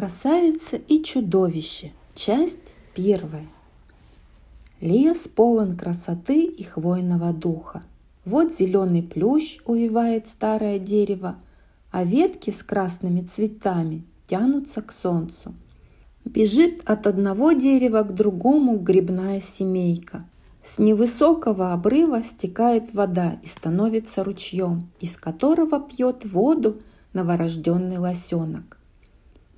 Красавица и чудовище. Часть первая. Лес полон красоты и хвойного духа. Вот зеленый плющ увивает старое дерево, а ветки с красными цветами тянутся к солнцу. Бежит от одного дерева к другому грибная семейка. С невысокого обрыва стекает вода и становится ручьем, из которого пьет воду новорожденный лосенок.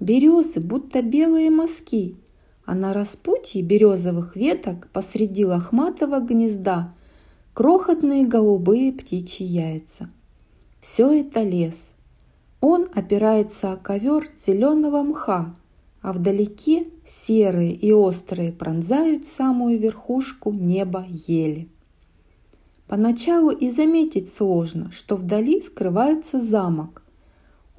Березы будто белые мазки, а на распутье березовых веток посреди лохматого гнезда крохотные голубые птичьи яйца. Все это лес. Он опирается о ковер зеленого мха, а вдалеке серые и острые пронзают самую верхушку неба ели. Поначалу и заметить сложно, что вдали скрывается замок,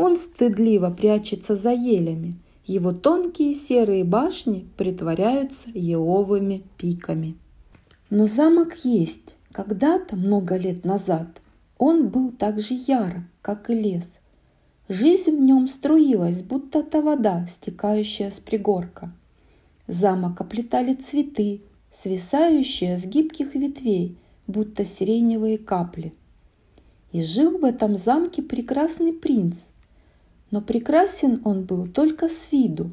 он стыдливо прячется за елями. Его тонкие серые башни притворяются еловыми пиками. Но замок есть. Когда-то, много лет назад, он был так же яр, как и лес. Жизнь в нем струилась, будто та вода, стекающая с пригорка. Замок оплетали цветы, свисающие с гибких ветвей, будто сиреневые капли. И жил в этом замке прекрасный принц, но прекрасен он был только с виду.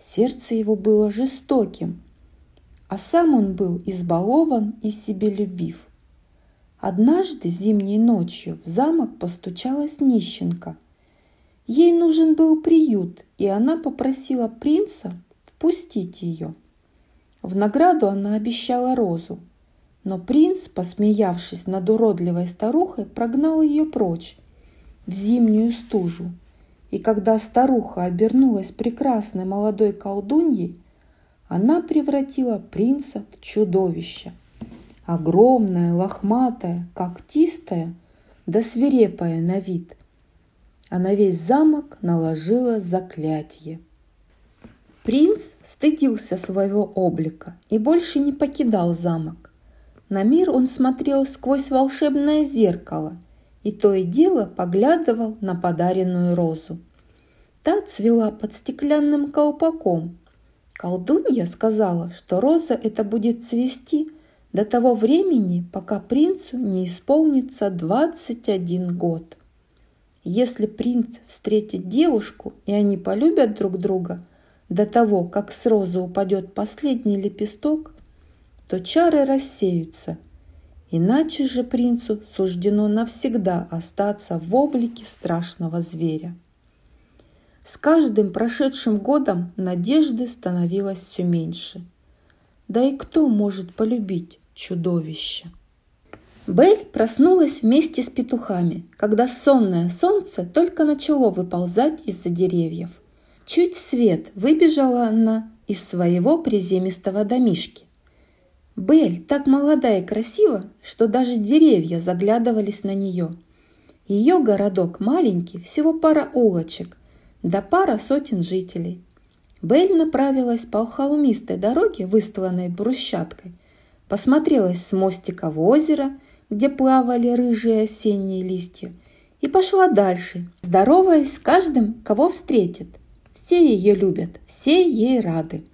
Сердце его было жестоким, а сам он был избалован и себелюбив. Однажды зимней ночью в замок постучалась нищенка. Ей нужен был приют, и она попросила принца впустить ее. В награду она обещала розу, но принц, посмеявшись над уродливой старухой, прогнал ее прочь в зимнюю стужу – и когда старуха обернулась прекрасной молодой колдуньей, она превратила принца в чудовище. Огромное, лохматое, когтистое, да свирепое на вид. А на весь замок наложила заклятие. Принц стыдился своего облика и больше не покидал замок. На мир он смотрел сквозь волшебное зеркало – и то и дело поглядывал на подаренную розу. Та цвела под стеклянным колпаком. Колдунья сказала, что роза это будет цвести до того времени, пока принцу не исполнится 21 год. Если принц встретит девушку, и они полюбят друг друга до того, как с розы упадет последний лепесток, то чары рассеются, Иначе же принцу суждено навсегда остаться в облике страшного зверя. С каждым прошедшим годом надежды становилось все меньше. Да и кто может полюбить чудовище? Бель проснулась вместе с петухами, когда сонное солнце только начало выползать из-за деревьев. Чуть свет выбежала она из своего приземистого домишки. Бель так молода и красива, что даже деревья заглядывались на нее. Ее городок маленький, всего пара улочек, да пара сотен жителей. Бель направилась по холмистой дороге, выстланной брусчаткой, посмотрелась с мостика в озеро, где плавали рыжие осенние листья, и пошла дальше, здороваясь с каждым, кого встретит. Все ее любят, все ей рады.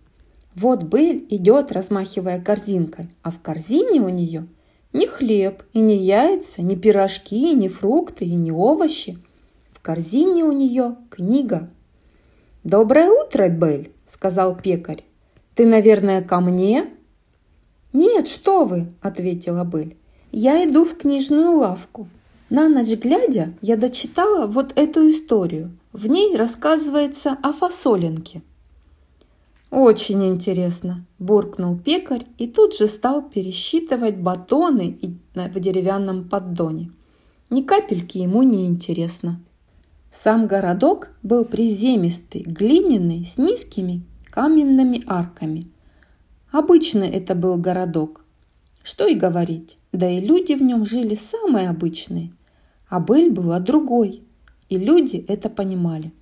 Вот Бель идет, размахивая корзинкой, а в корзине у нее ни хлеб, и ни яйца, ни пирожки, ни фрукты, и ни овощи. В корзине у нее книга. «Доброе утро, Бель!» – сказал пекарь. «Ты, наверное, ко мне?» «Нет, что вы!» – ответила Бель. «Я иду в книжную лавку. На ночь глядя, я дочитала вот эту историю. В ней рассказывается о фасолинке – «Очень интересно», – буркнул пекарь и тут же стал пересчитывать батоны в деревянном поддоне. Ни капельки ему не интересно. Сам городок был приземистый, глиняный, с низкими каменными арками. Обычный это был городок. Что и говорить, да и люди в нем жили самые обычные. А быль была другой, и люди это понимали.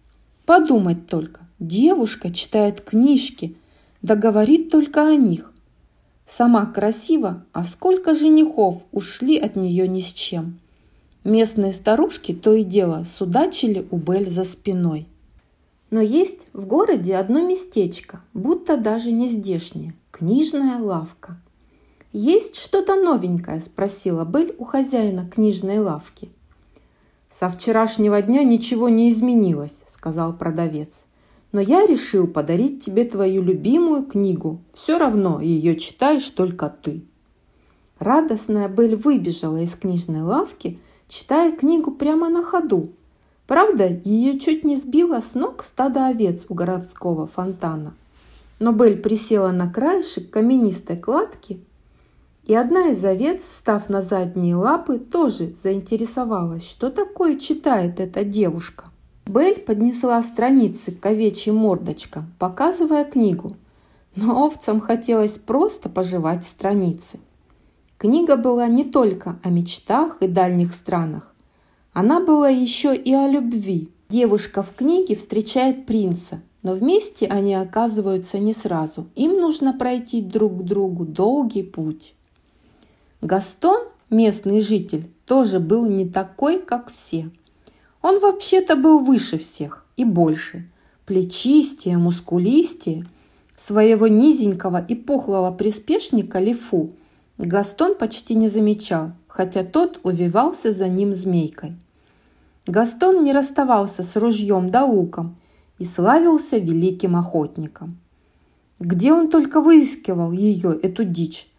Подумать только, девушка читает книжки, да говорит только о них. Сама красива, а сколько женихов ушли от нее ни с чем. Местные старушки то и дело судачили у Бель за спиной. Но есть в городе одно местечко, будто даже не здешнее – книжная лавка. «Есть что-то новенькое?» – спросила Бель у хозяина книжной лавки. «Со вчерашнего дня ничего не изменилось», – сказал продавец. «Но я решил подарить тебе твою любимую книгу. Все равно ее читаешь только ты». Радостная Бель выбежала из книжной лавки, читая книгу прямо на ходу, Правда, ее чуть не сбило с ног стадо овец у городского фонтана. Но Бель присела на краешек каменистой кладки, и одна из овец, став на задние лапы, тоже заинтересовалась, что такое читает эта девушка. Бель поднесла страницы к овечьим мордочкам, показывая книгу, но овцам хотелось просто пожевать страницы. Книга была не только о мечтах и дальних странах, она была еще и о любви. Девушка в книге встречает принца, но вместе они оказываются не сразу. Им нужно пройти друг к другу долгий путь. Гастон, местный житель, тоже был не такой, как все. Он вообще-то был выше всех и больше, плечистее, мускулистее. Своего низенького и пухлого приспешника Лифу Гастон почти не замечал, хотя тот увивался за ним змейкой. Гастон не расставался с ружьем да луком и славился великим охотником. Где он только выискивал ее, эту дичь?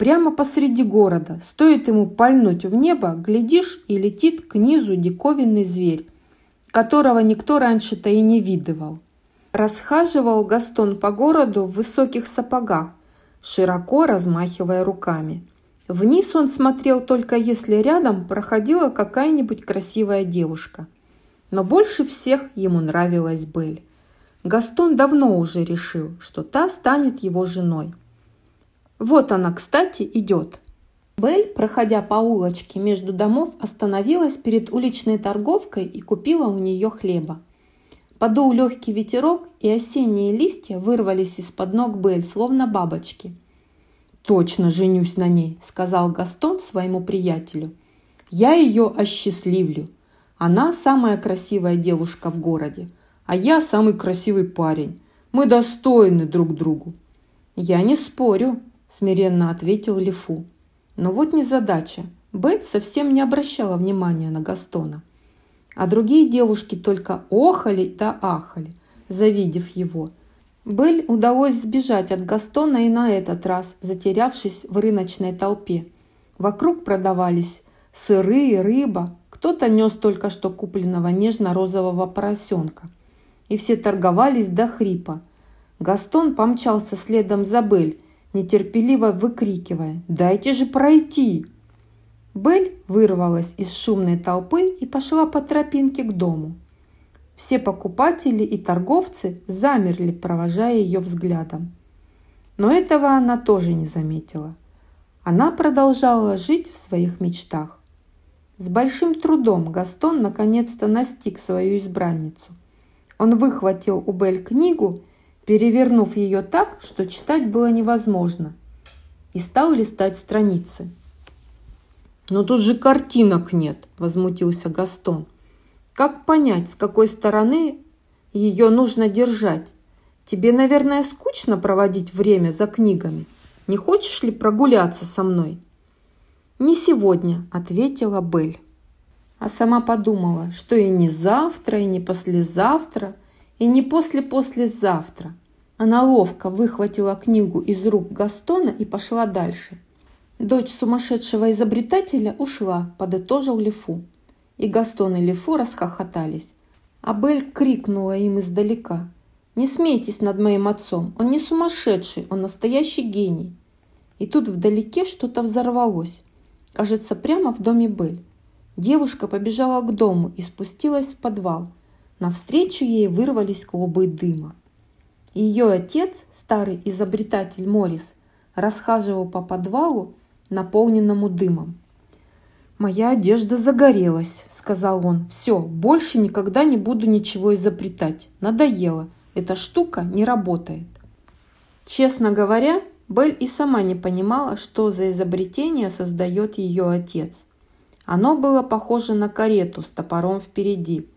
Прямо посреди города. Стоит ему пальнуть в небо, глядишь, и летит к низу диковинный зверь, которого никто раньше-то и не видывал. Расхаживал Гастон по городу в высоких сапогах, широко размахивая руками. Вниз он смотрел только если рядом проходила какая-нибудь красивая девушка. Но больше всех ему нравилась Бель. Гастон давно уже решил, что та станет его женой. Вот она, кстати, идет. Бель, проходя по улочке между домов, остановилась перед уличной торговкой и купила у нее хлеба. Подул легкий ветерок, и осенние листья вырвались из-под ног Бель, словно бабочки. «Точно женюсь на ней», – сказал Гастон своему приятелю. «Я ее осчастливлю. Она самая красивая девушка в городе, а я самый красивый парень. Мы достойны друг другу». «Я не спорю», – смиренно ответил Лифу. Но вот незадача. Бель совсем не обращала внимания на Гастона а другие девушки только охали да ахали, завидев его. Бель удалось сбежать от Гастона и на этот раз, затерявшись в рыночной толпе. Вокруг продавались сыры и рыба, кто-то нес только что купленного нежно-розового поросенка. И все торговались до хрипа. Гастон помчался следом за Бель, нетерпеливо выкрикивая «Дайте же пройти!» Бель вырвалась из шумной толпы и пошла по тропинке к дому. Все покупатели и торговцы замерли, провожая ее взглядом. Но этого она тоже не заметила. Она продолжала жить в своих мечтах. С большим трудом Гастон наконец-то настиг свою избранницу. Он выхватил у Бель книгу, перевернув ее так, что читать было невозможно, и стал листать страницы – «Но тут же картинок нет», – возмутился Гастон. «Как понять, с какой стороны ее нужно держать? Тебе, наверное, скучно проводить время за книгами. Не хочешь ли прогуляться со мной?» «Не сегодня», – ответила Бель. А сама подумала, что и не завтра, и не послезавтра, и не после-послезавтра. Она ловко выхватила книгу из рук Гастона и пошла дальше – Дочь сумасшедшего изобретателя ушла, подытожил Лифу. И Гастон и Лифу расхохотались. Абель крикнула им издалека. «Не смейтесь над моим отцом, он не сумасшедший, он настоящий гений». И тут вдалеке что-то взорвалось. Кажется, прямо в доме Бель. Девушка побежала к дому и спустилась в подвал. Навстречу ей вырвались клубы дыма. Ее отец, старый изобретатель Морис, расхаживал по подвалу наполненному дымом. «Моя одежда загорелась», – сказал он. «Все, больше никогда не буду ничего изобретать. Надоело. Эта штука не работает». Честно говоря, Белль и сама не понимала, что за изобретение создает ее отец. Оно было похоже на карету с топором впереди.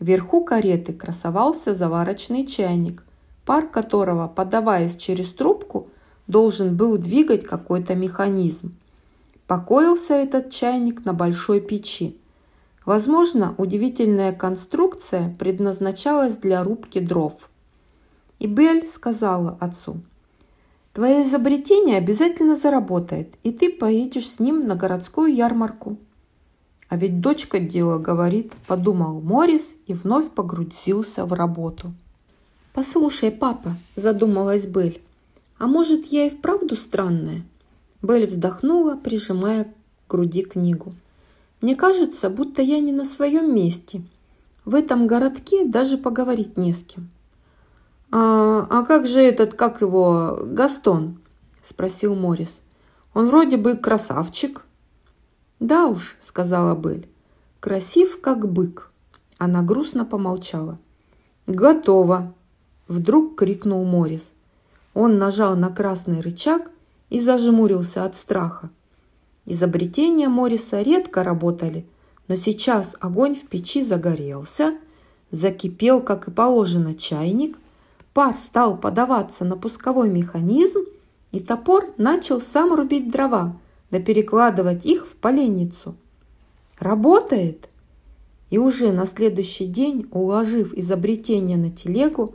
Вверху кареты красовался заварочный чайник, пар которого, подаваясь через трубку, должен был двигать какой-то механизм. Покоился этот чайник на большой печи. Возможно, удивительная конструкция предназначалась для рубки дров. И Белль сказала отцу, «Твое изобретение обязательно заработает, и ты поедешь с ним на городскую ярмарку». А ведь дочка дело говорит, подумал Морис и вновь погрузился в работу. «Послушай, папа», – задумалась Белль, – «а может, я и вправду странная?» Белль вздохнула, прижимая к груди книгу. «Мне кажется, будто я не на своем месте. В этом городке даже поговорить не с кем». «А, а как же этот, как его, Гастон?» – спросил Морис. «Он вроде бы красавчик». «Да уж», – сказала Белль, – «красив, как бык». Она грустно помолчала. «Готово!» – вдруг крикнул Морис. Он нажал на красный рычаг, и зажмурился от страха. Изобретения Морриса редко работали, но сейчас огонь в печи загорелся, закипел, как и положено, чайник, пар стал подаваться на пусковой механизм, и топор начал сам рубить дрова, да перекладывать их в поленницу. Работает! И уже на следующий день, уложив изобретение на телегу,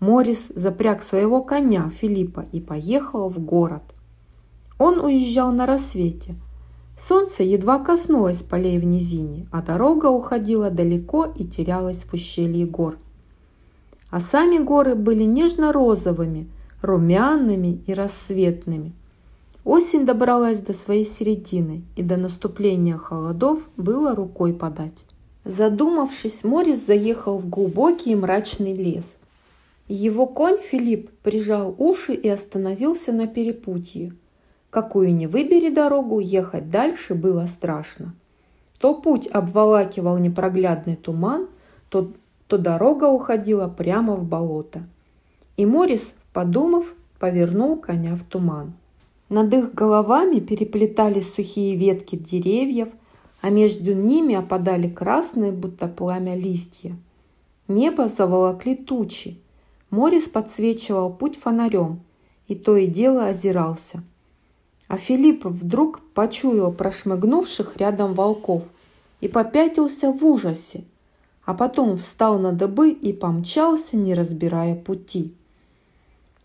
Морис запряг своего коня Филиппа и поехал в город. Он уезжал на рассвете. Солнце едва коснулось полей в низине, а дорога уходила далеко и терялась в ущелье гор. А сами горы были нежно-розовыми, румяными и рассветными. Осень добралась до своей середины, и до наступления холодов было рукой подать. Задумавшись, Морис заехал в глубокий и мрачный лес. Его конь Филипп прижал уши и остановился на перепутье – Какую ни выбери дорогу, ехать дальше было страшно. То путь обволакивал непроглядный туман, то, то дорога уходила прямо в болото. И Морис, подумав, повернул коня в туман. Над их головами переплетались сухие ветки деревьев, а между ними опадали красные, будто пламя листья. Небо заволокли тучи. Морис подсвечивал путь фонарем, и то и дело озирался – а Филипп вдруг почуял прошмыгнувших рядом волков и попятился в ужасе, а потом встал на дыбы и помчался, не разбирая пути.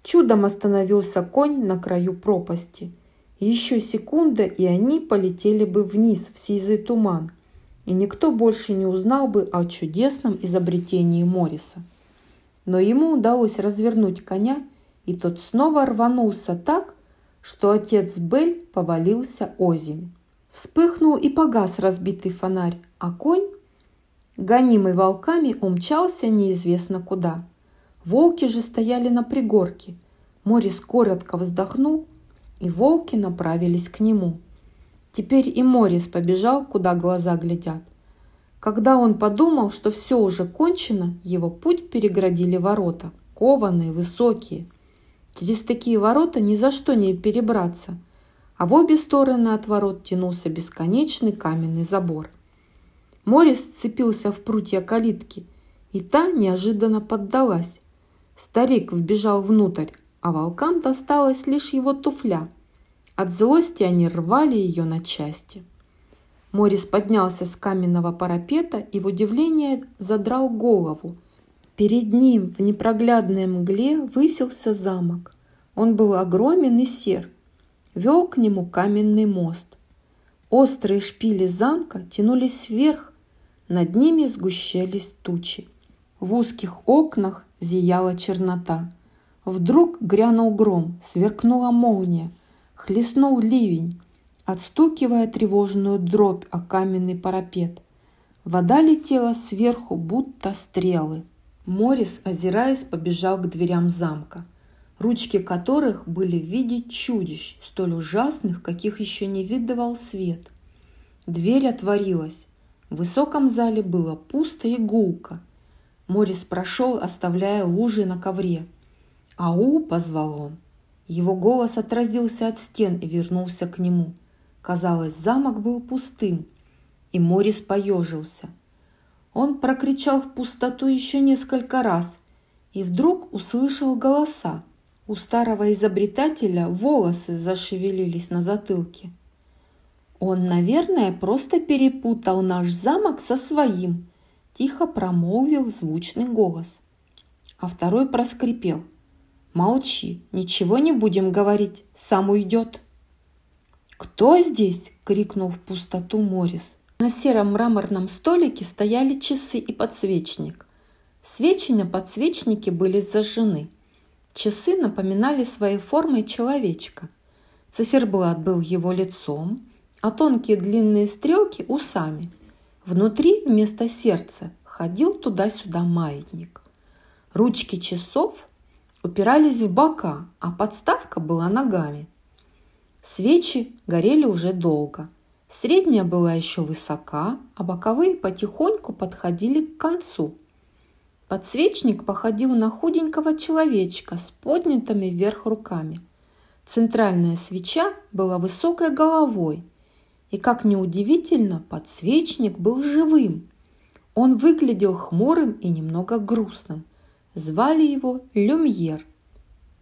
Чудом остановился конь на краю пропасти. Еще секунда, и они полетели бы вниз в сизый туман, и никто больше не узнал бы о чудесном изобретении Морриса. Но ему удалось развернуть коня, и тот снова рванулся так, что отец Бель повалился озимь. Вспыхнул и погас разбитый фонарь, а конь, гонимый волками, умчался неизвестно куда. Волки же стояли на пригорке. Морис коротко вздохнул, и волки направились к нему. Теперь и Морис побежал, куда глаза глядят. Когда он подумал, что все уже кончено, его путь переградили ворота, кованые, высокие – Через такие ворота ни за что не перебраться, а в обе стороны от ворот тянулся бесконечный каменный забор. Морис сцепился в прутья калитки, и та неожиданно поддалась. Старик вбежал внутрь, а волкам досталась лишь его туфля. От злости они рвали ее на части. Морис поднялся с каменного парапета и в удивление задрал голову – Перед ним в непроглядной мгле высился замок. Он был огромен и сер. Вел к нему каменный мост. Острые шпили замка тянулись вверх, над ними сгущались тучи. В узких окнах зияла чернота. Вдруг грянул гром, сверкнула молния, хлестнул ливень, отстукивая тревожную дробь о каменный парапет. Вода летела сверху, будто стрелы. Морис, озираясь, побежал к дверям замка, ручки которых были в виде чудищ, столь ужасных, каких еще не видывал свет. Дверь отворилась. В высоком зале было пусто и гулко. Морис прошел, оставляя лужи на ковре. «Ау!» – позвал он. Его голос отразился от стен и вернулся к нему. Казалось, замок был пустым, и Морис поежился – Он прокричал в пустоту еще несколько раз и вдруг услышал голоса. У старого изобретателя волосы зашевелились на затылке. «Он, наверное, просто перепутал наш замок со своим», – тихо промолвил звучный голос. А второй проскрипел. «Молчи, ничего не будем говорить, сам уйдет». «Кто здесь?» – крикнул в пустоту Морис. На сером мраморном столике стояли часы и подсвечник. Свечи на подсвечнике были зажжены. Часы напоминали своей формой человечка. Циферблат был его лицом, а тонкие длинные стрелки – усами. Внутри вместо сердца ходил туда-сюда маятник. Ручки часов упирались в бока, а подставка была ногами. Свечи горели уже долго – Средняя была еще высока, а боковые потихоньку подходили к концу. Подсвечник походил на худенького человечка с поднятыми вверх руками. Центральная свеча была высокой головой, и, как неудивительно, подсвечник был живым. Он выглядел хмурым и немного грустным. Звали его Люмьер.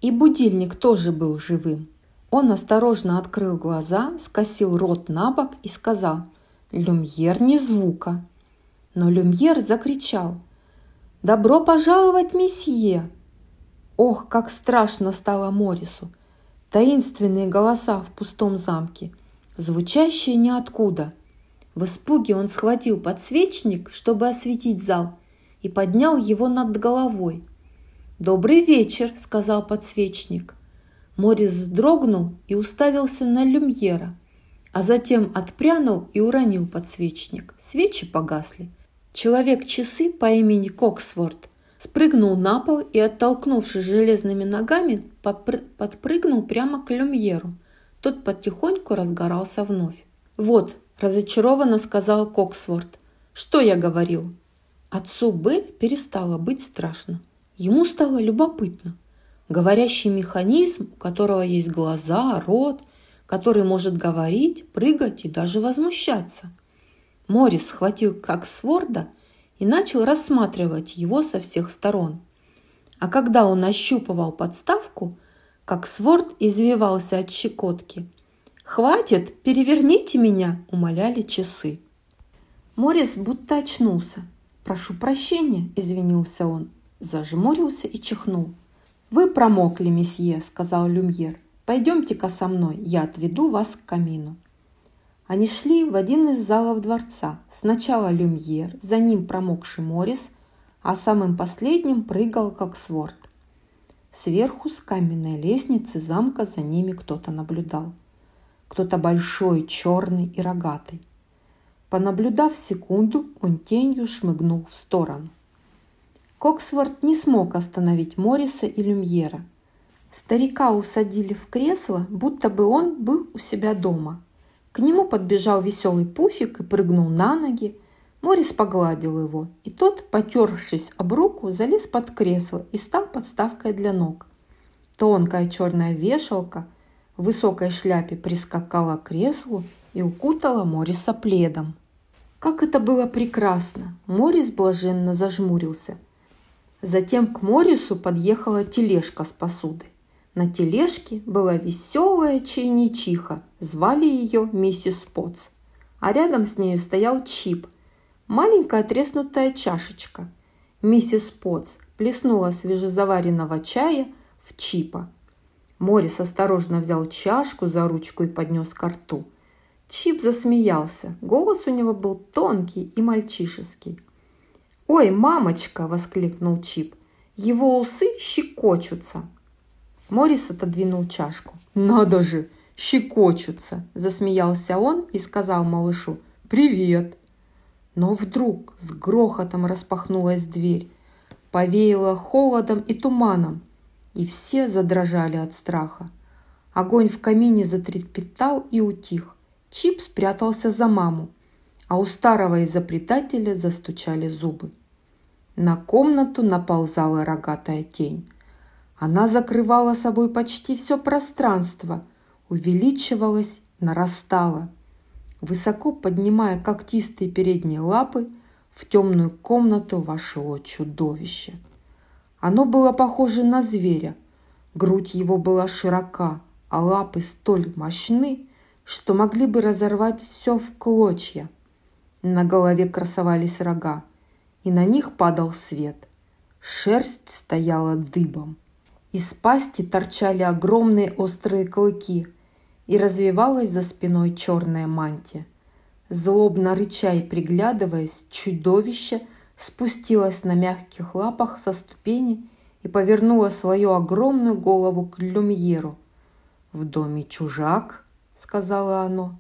И будильник тоже был живым – он осторожно открыл глаза, скосил рот на бок и сказал «Люмьер ни звука». Но Люмьер закричал «Добро пожаловать, месье!» Ох, как страшно стало Морису! Таинственные голоса в пустом замке, звучащие ниоткуда. В испуге он схватил подсвечник, чтобы осветить зал, и поднял его над головой. «Добрый вечер», — сказал подсвечник. Морис вздрогнул и уставился на Люмьера, а затем отпрянул и уронил подсвечник. Свечи погасли. Человек-часы по имени Коксворт спрыгнул на пол и, оттолкнувшись железными ногами, подпрыгнул прямо к Люмьеру. Тот потихоньку разгорался вновь. «Вот», – разочарованно сказал Коксворт, – «что я говорил?» Отцу Бель перестало быть страшно. Ему стало любопытно – Говорящий механизм, у которого есть глаза, рот, который может говорить, прыгать и даже возмущаться. Морис схватил как сворда и начал рассматривать его со всех сторон. А когда он ощупывал подставку, как сворд извивался от щекотки. «Хватит, переверните меня!» – умоляли часы. Морис будто очнулся. «Прошу прощения», – извинился он, зажмурился и чихнул. «Вы промокли, месье», – сказал Люмьер. «Пойдемте-ка со мной, я отведу вас к камину». Они шли в один из залов дворца. Сначала Люмьер, за ним промокший Морис, а самым последним прыгал как сворд. Сверху с каменной лестницы замка за ними кто-то наблюдал. Кто-то большой, черный и рогатый. Понаблюдав секунду, он тенью шмыгнул в сторону. Коксворт не смог остановить Морриса и Люмьера. Старика усадили в кресло, будто бы он был у себя дома. К нему подбежал веселый пуфик и прыгнул на ноги. Морис погладил его, и тот, потершись об руку, залез под кресло и стал подставкой для ног. Тонкая черная вешалка в высокой шляпе прискакала к креслу и укутала Мориса пледом. Как это было прекрасно! Морис блаженно зажмурился – Затем к Морису подъехала тележка с посудой. На тележке была веселая чайничиха, звали ее миссис Потс. А рядом с нею стоял Чип, маленькая треснутая чашечка. Миссис Потс плеснула свежезаваренного чая в Чипа. Морис осторожно взял чашку за ручку и поднес ко рту. Чип засмеялся. Голос у него был тонкий и мальчишеский. «Ой, мамочка!» – воскликнул Чип. «Его усы щекочутся!» Морис отодвинул чашку. «Надо же, щекочутся!» – засмеялся он и сказал малышу «Привет!» Но вдруг с грохотом распахнулась дверь, повеяло холодом и туманом, и все задрожали от страха. Огонь в камине затрепетал и утих. Чип спрятался за маму, а у старого изобретателя застучали зубы. На комнату наползала рогатая тень. Она закрывала собой почти все пространство, увеличивалась, нарастала. Высоко поднимая когтистые передние лапы, в темную комнату вошло чудовище. Оно было похоже на зверя. Грудь его была широка, а лапы столь мощны, что могли бы разорвать все в клочья. На голове красовались рога, и на них падал свет. Шерсть стояла дыбом. Из пасти торчали огромные острые клыки, и развивалась за спиной черная мантия. Злобно рыча и приглядываясь, чудовище спустилось на мягких лапах со ступени и повернуло свою огромную голову к Люмьеру. «В доме чужак», — сказала оно.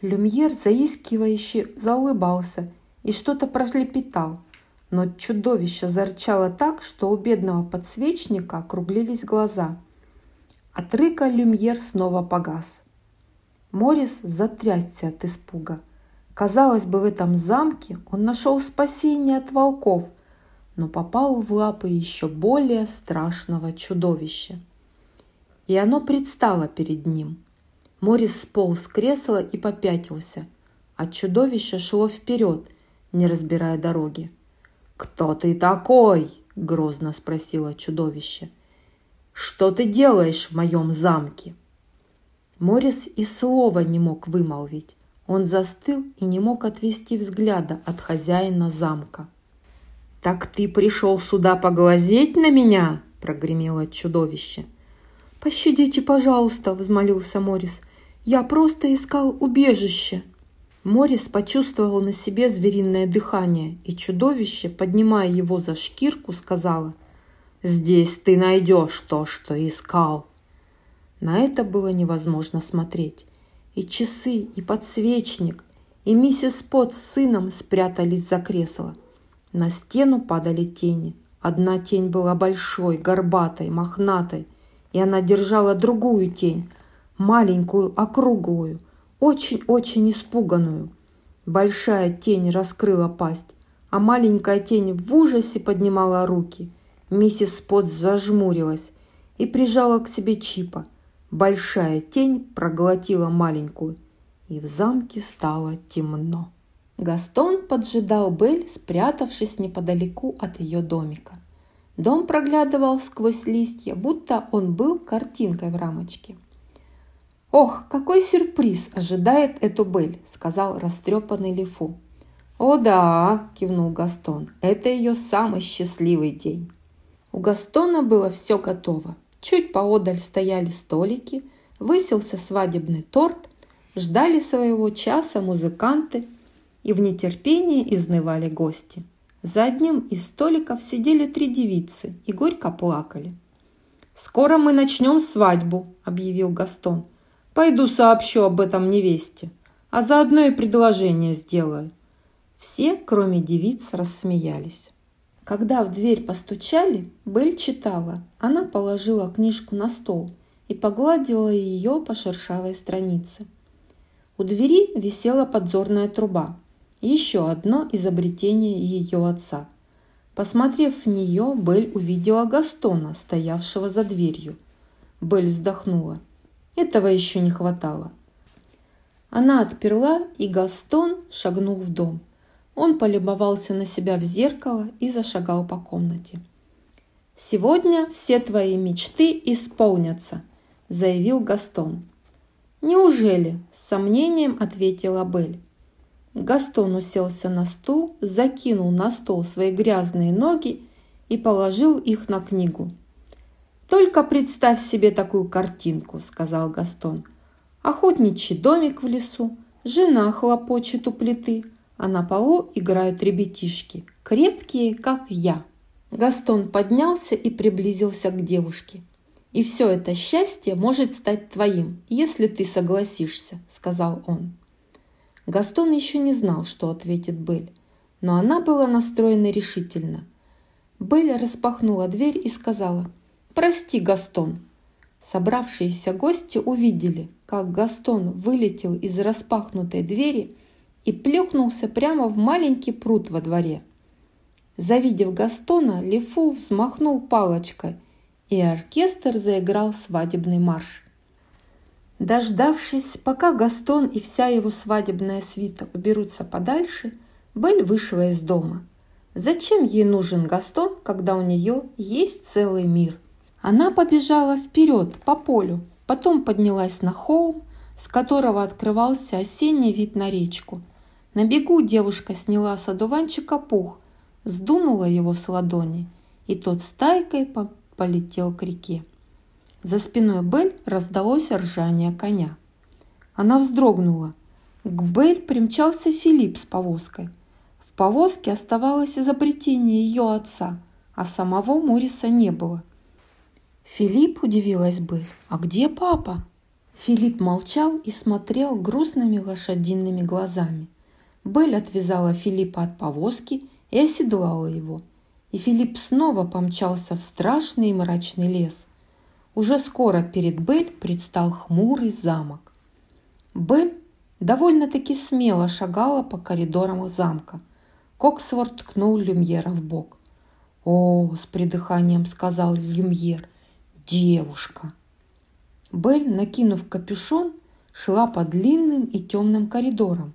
Люмьер заискивающе заулыбался и что-то пролепетал, но чудовище зарычало так, что у бедного подсвечника округлились глаза. От рыка Люмьер снова погас. Морис затрясся от испуга. Казалось бы, в этом замке он нашел спасение от волков, но попал в лапы еще более страшного чудовища. И оно предстало перед ним. Морис сполз с кресла и попятился, а чудовище шло вперед, не разбирая дороги. «Кто ты такой?» – грозно спросило чудовище. «Что ты делаешь в моем замке?» Морис и слова не мог вымолвить. Он застыл и не мог отвести взгляда от хозяина замка. «Так ты пришел сюда поглазеть на меня?» – прогремело чудовище. «Пощадите, пожалуйста!» – взмолился Морис. «Я просто искал убежище!» Морис почувствовал на себе звериное дыхание, и чудовище, поднимая его за шкирку, сказала «Здесь ты найдешь то, что искал!» На это было невозможно смотреть. И часы, и подсвечник, и миссис Пот с сыном спрятались за кресло. На стену падали тени. Одна тень была большой, горбатой, мохнатой, и она держала другую тень, маленькую, округлую, очень-очень испуганную. Большая тень раскрыла пасть, а маленькая тень в ужасе поднимала руки. Миссис Пот зажмурилась и прижала к себе Чипа – Большая тень проглотила маленькую, и в замке стало темно. Гастон поджидал Бель, спрятавшись неподалеку от ее домика. Дом проглядывал сквозь листья, будто он был картинкой в рамочке. «Ох, какой сюрприз ожидает эту Бель!» – сказал растрепанный Лифу. «О да!» – кивнул Гастон. «Это ее самый счастливый день!» У Гастона было все готово. Чуть поодаль стояли столики, высился свадебный торт, ждали своего часа музыканты и в нетерпении изнывали гости. За одним из столиков сидели три девицы и горько плакали. «Скоро мы начнем свадьбу», – объявил Гастон. «Пойду сообщу об этом невесте, а заодно и предложение сделаю». Все, кроме девиц, рассмеялись. Когда в дверь постучали, Бель читала. Она положила книжку на стол и погладила ее по шершавой странице. У двери висела подзорная труба. Еще одно изобретение ее отца. Посмотрев в нее, Бель увидела Гастона, стоявшего за дверью. Бель вздохнула. Этого еще не хватало. Она отперла, и Гастон шагнул в дом – он полюбовался на себя в зеркало и зашагал по комнате. «Сегодня все твои мечты исполнятся», – заявил Гастон. «Неужели?» – с сомнением ответила Бель. Гастон уселся на стул, закинул на стол свои грязные ноги и положил их на книгу. «Только представь себе такую картинку», – сказал Гастон. «Охотничий домик в лесу, жена хлопочет у плиты, а на полу играют ребятишки, крепкие, как я. Гастон поднялся и приблизился к девушке. «И все это счастье может стать твоим, если ты согласишься», – сказал он. Гастон еще не знал, что ответит Бель, но она была настроена решительно. Бель распахнула дверь и сказала «Прости, Гастон». Собравшиеся гости увидели, как Гастон вылетел из распахнутой двери – и плюхнулся прямо в маленький пруд во дворе. Завидев Гастона, Лифу взмахнул палочкой, и оркестр заиграл свадебный марш. Дождавшись, пока Гастон и вся его свадебная свита уберутся подальше, Бель вышла из дома. Зачем ей нужен Гастон, когда у нее есть целый мир? Она побежала вперед по полю, потом поднялась на холм, с которого открывался осенний вид на речку. На бегу девушка сняла с одуванчика пух, сдунула его с ладони, и тот стайкой полетел к реке. За спиной Бель раздалось ржание коня. Она вздрогнула. К Бель примчался Филипп с повозкой. В повозке оставалось изобретение ее отца, а самого Мориса не было – Филипп удивилась бы. «А где папа?» Филипп молчал и смотрел грустными лошадиными глазами. Белль отвязала Филиппа от повозки и оседлала его. И Филипп снова помчался в страшный и мрачный лес. Уже скоро перед Белль предстал хмурый замок. Белль довольно-таки смело шагала по коридорам замка. Коксворт ткнул Люмьера в бок. «О!» – с придыханием сказал Люмьер девушка. Белль, накинув капюшон, шла по длинным и темным коридорам.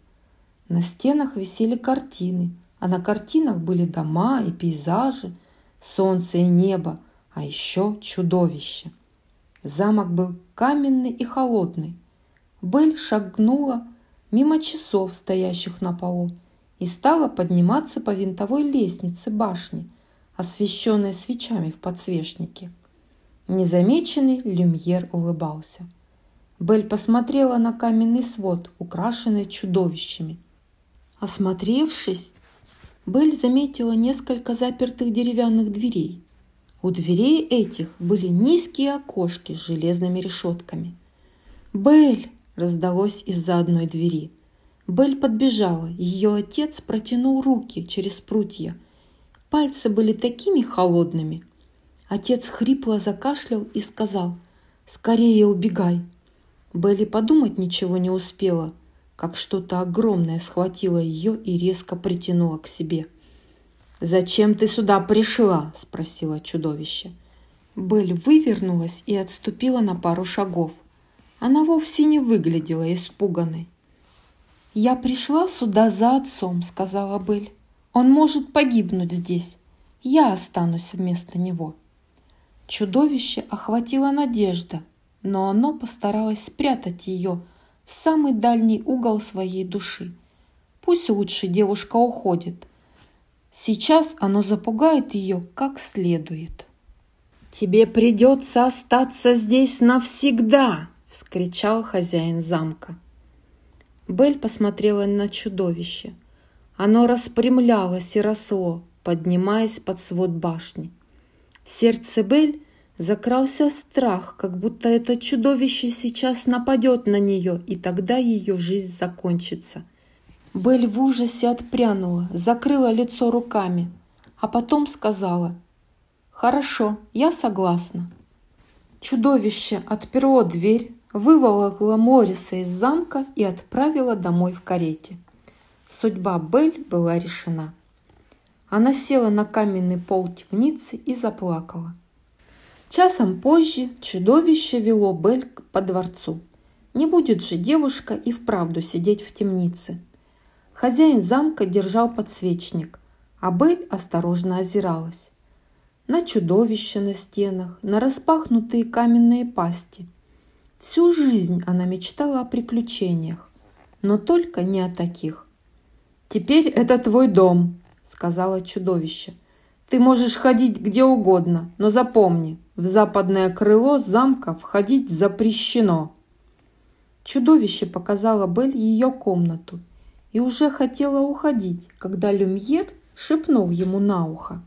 На стенах висели картины, а на картинах были дома и пейзажи, солнце и небо, а еще чудовище. Замок был каменный и холодный. Белль шагнула мимо часов, стоящих на полу, и стала подниматься по винтовой лестнице башни, освещенной свечами в подсвечнике. Незамеченный Люмьер улыбался. Бель посмотрела на каменный свод, украшенный чудовищами. Осмотревшись, Бель заметила несколько запертых деревянных дверей. У дверей этих были низкие окошки с железными решетками. «Бель!» – раздалось из-за одной двери. Бель подбежала, ее отец протянул руки через прутья. Пальцы были такими холодными, Отец хрипло закашлял и сказал «Скорее убегай!» Белли подумать ничего не успела, как что-то огромное схватило ее и резко притянуло к себе. «Зачем ты сюда пришла?» – спросила чудовище. Белль вывернулась и отступила на пару шагов. Она вовсе не выглядела испуганной. «Я пришла сюда за отцом», – сказала Белль. «Он может погибнуть здесь. Я останусь вместо него». Чудовище охватила надежда, но оно постаралось спрятать ее в самый дальний угол своей души. Пусть лучше девушка уходит. Сейчас оно запугает ее как следует. «Тебе придется остаться здесь навсегда!» – вскричал хозяин замка. Бель посмотрела на чудовище. Оно распрямлялось и росло, поднимаясь под свод башни. В сердце Бель закрался страх, как будто это чудовище сейчас нападет на нее, и тогда ее жизнь закончится. Бель в ужасе отпрянула, закрыла лицо руками, а потом сказала «Хорошо, я согласна». Чудовище отперло дверь, выволокло Мориса из замка и отправило домой в карете. Судьба Бель была решена. Она села на каменный пол темницы и заплакала. Часом позже чудовище вело Бель по дворцу. Не будет же девушка и вправду сидеть в темнице. Хозяин замка держал подсвечник, а Бель осторожно озиралась. На чудовища на стенах, на распахнутые каменные пасти. Всю жизнь она мечтала о приключениях, но только не о таких. «Теперь это твой дом», сказала чудовище. «Ты можешь ходить где угодно, но запомни, в западное крыло замка входить запрещено». Чудовище показало Бель ее комнату и уже хотела уходить, когда Люмьер шепнул ему на ухо.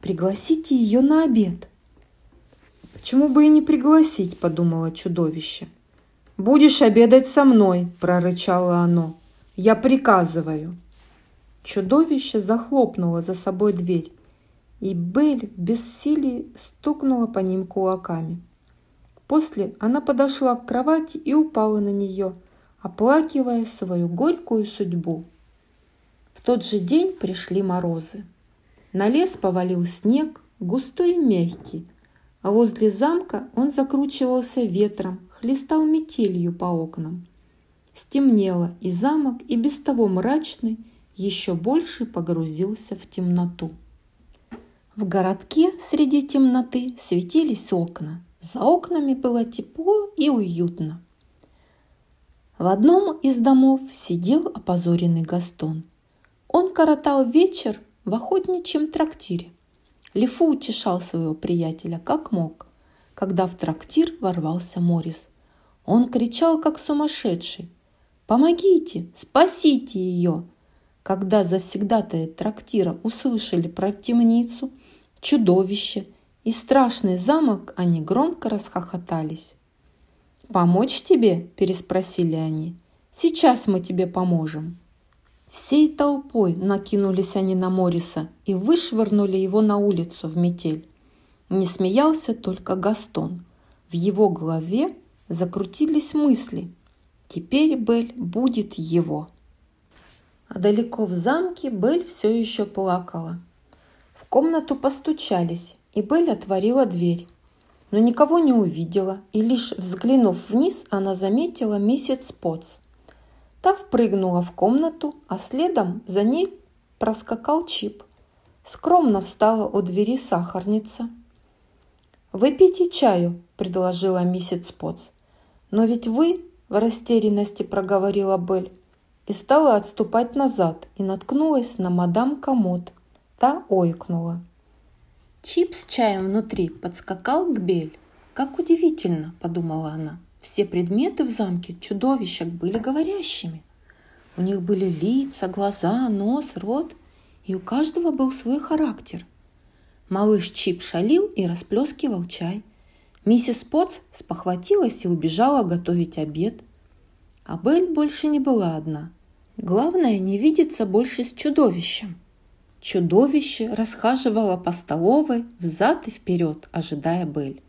«Пригласите ее на обед». «Почему бы и не пригласить?» – подумала чудовище. «Будешь обедать со мной», – прорычало оно. «Я приказываю». Чудовище захлопнуло за собой дверь, и Белль в бессилии стукнула по ним кулаками. После она подошла к кровати и упала на нее, оплакивая свою горькую судьбу. В тот же день пришли морозы. На лес повалил снег, густой и мягкий, а возле замка он закручивался ветром, хлестал метелью по окнам. Стемнело, и замок, и без того мрачный, еще больше погрузился в темноту. В городке среди темноты светились окна. За окнами было тепло и уютно. В одном из домов сидел опозоренный Гастон. Он коротал вечер в охотничьем трактире. Лифу утешал своего приятеля как мог, когда в трактир ворвался Морис. Он кричал, как сумасшедший. «Помогите! Спасите ее!» Когда завсегдатые трактира услышали про темницу, чудовище и страшный замок, они громко расхохотались. «Помочь тебе?» – переспросили они. «Сейчас мы тебе поможем». Всей толпой накинулись они на Мориса и вышвырнули его на улицу в метель. Не смеялся только Гастон. В его голове закрутились мысли. Теперь Бель будет его. А далеко в замке Бель все еще плакала. В комнату постучались, и Бель отворила дверь но никого не увидела, и лишь взглянув вниз, она заметила миссис Потс. Та впрыгнула в комнату, а следом за ней проскакал Чип. Скромно встала у двери сахарница. «Выпейте чаю», – предложила миссис Потс. «Но ведь вы», – в растерянности проговорила Белль, и стала отступать назад, и наткнулась на мадам Комод. Та ойкнула. Чип с чаем внутри подскакал к Бель. «Как удивительно!» – подумала она. Все предметы в замке чудовищек были говорящими. У них были лица, глаза, нос, рот, и у каждого был свой характер. Малыш Чип шалил и расплескивал чай. Миссис Потс спохватилась и убежала готовить обед. А Бель больше не была одна. Главное не видеться больше с чудовищем – Чудовище расхаживало по столовой взад и вперед, ожидая Бель.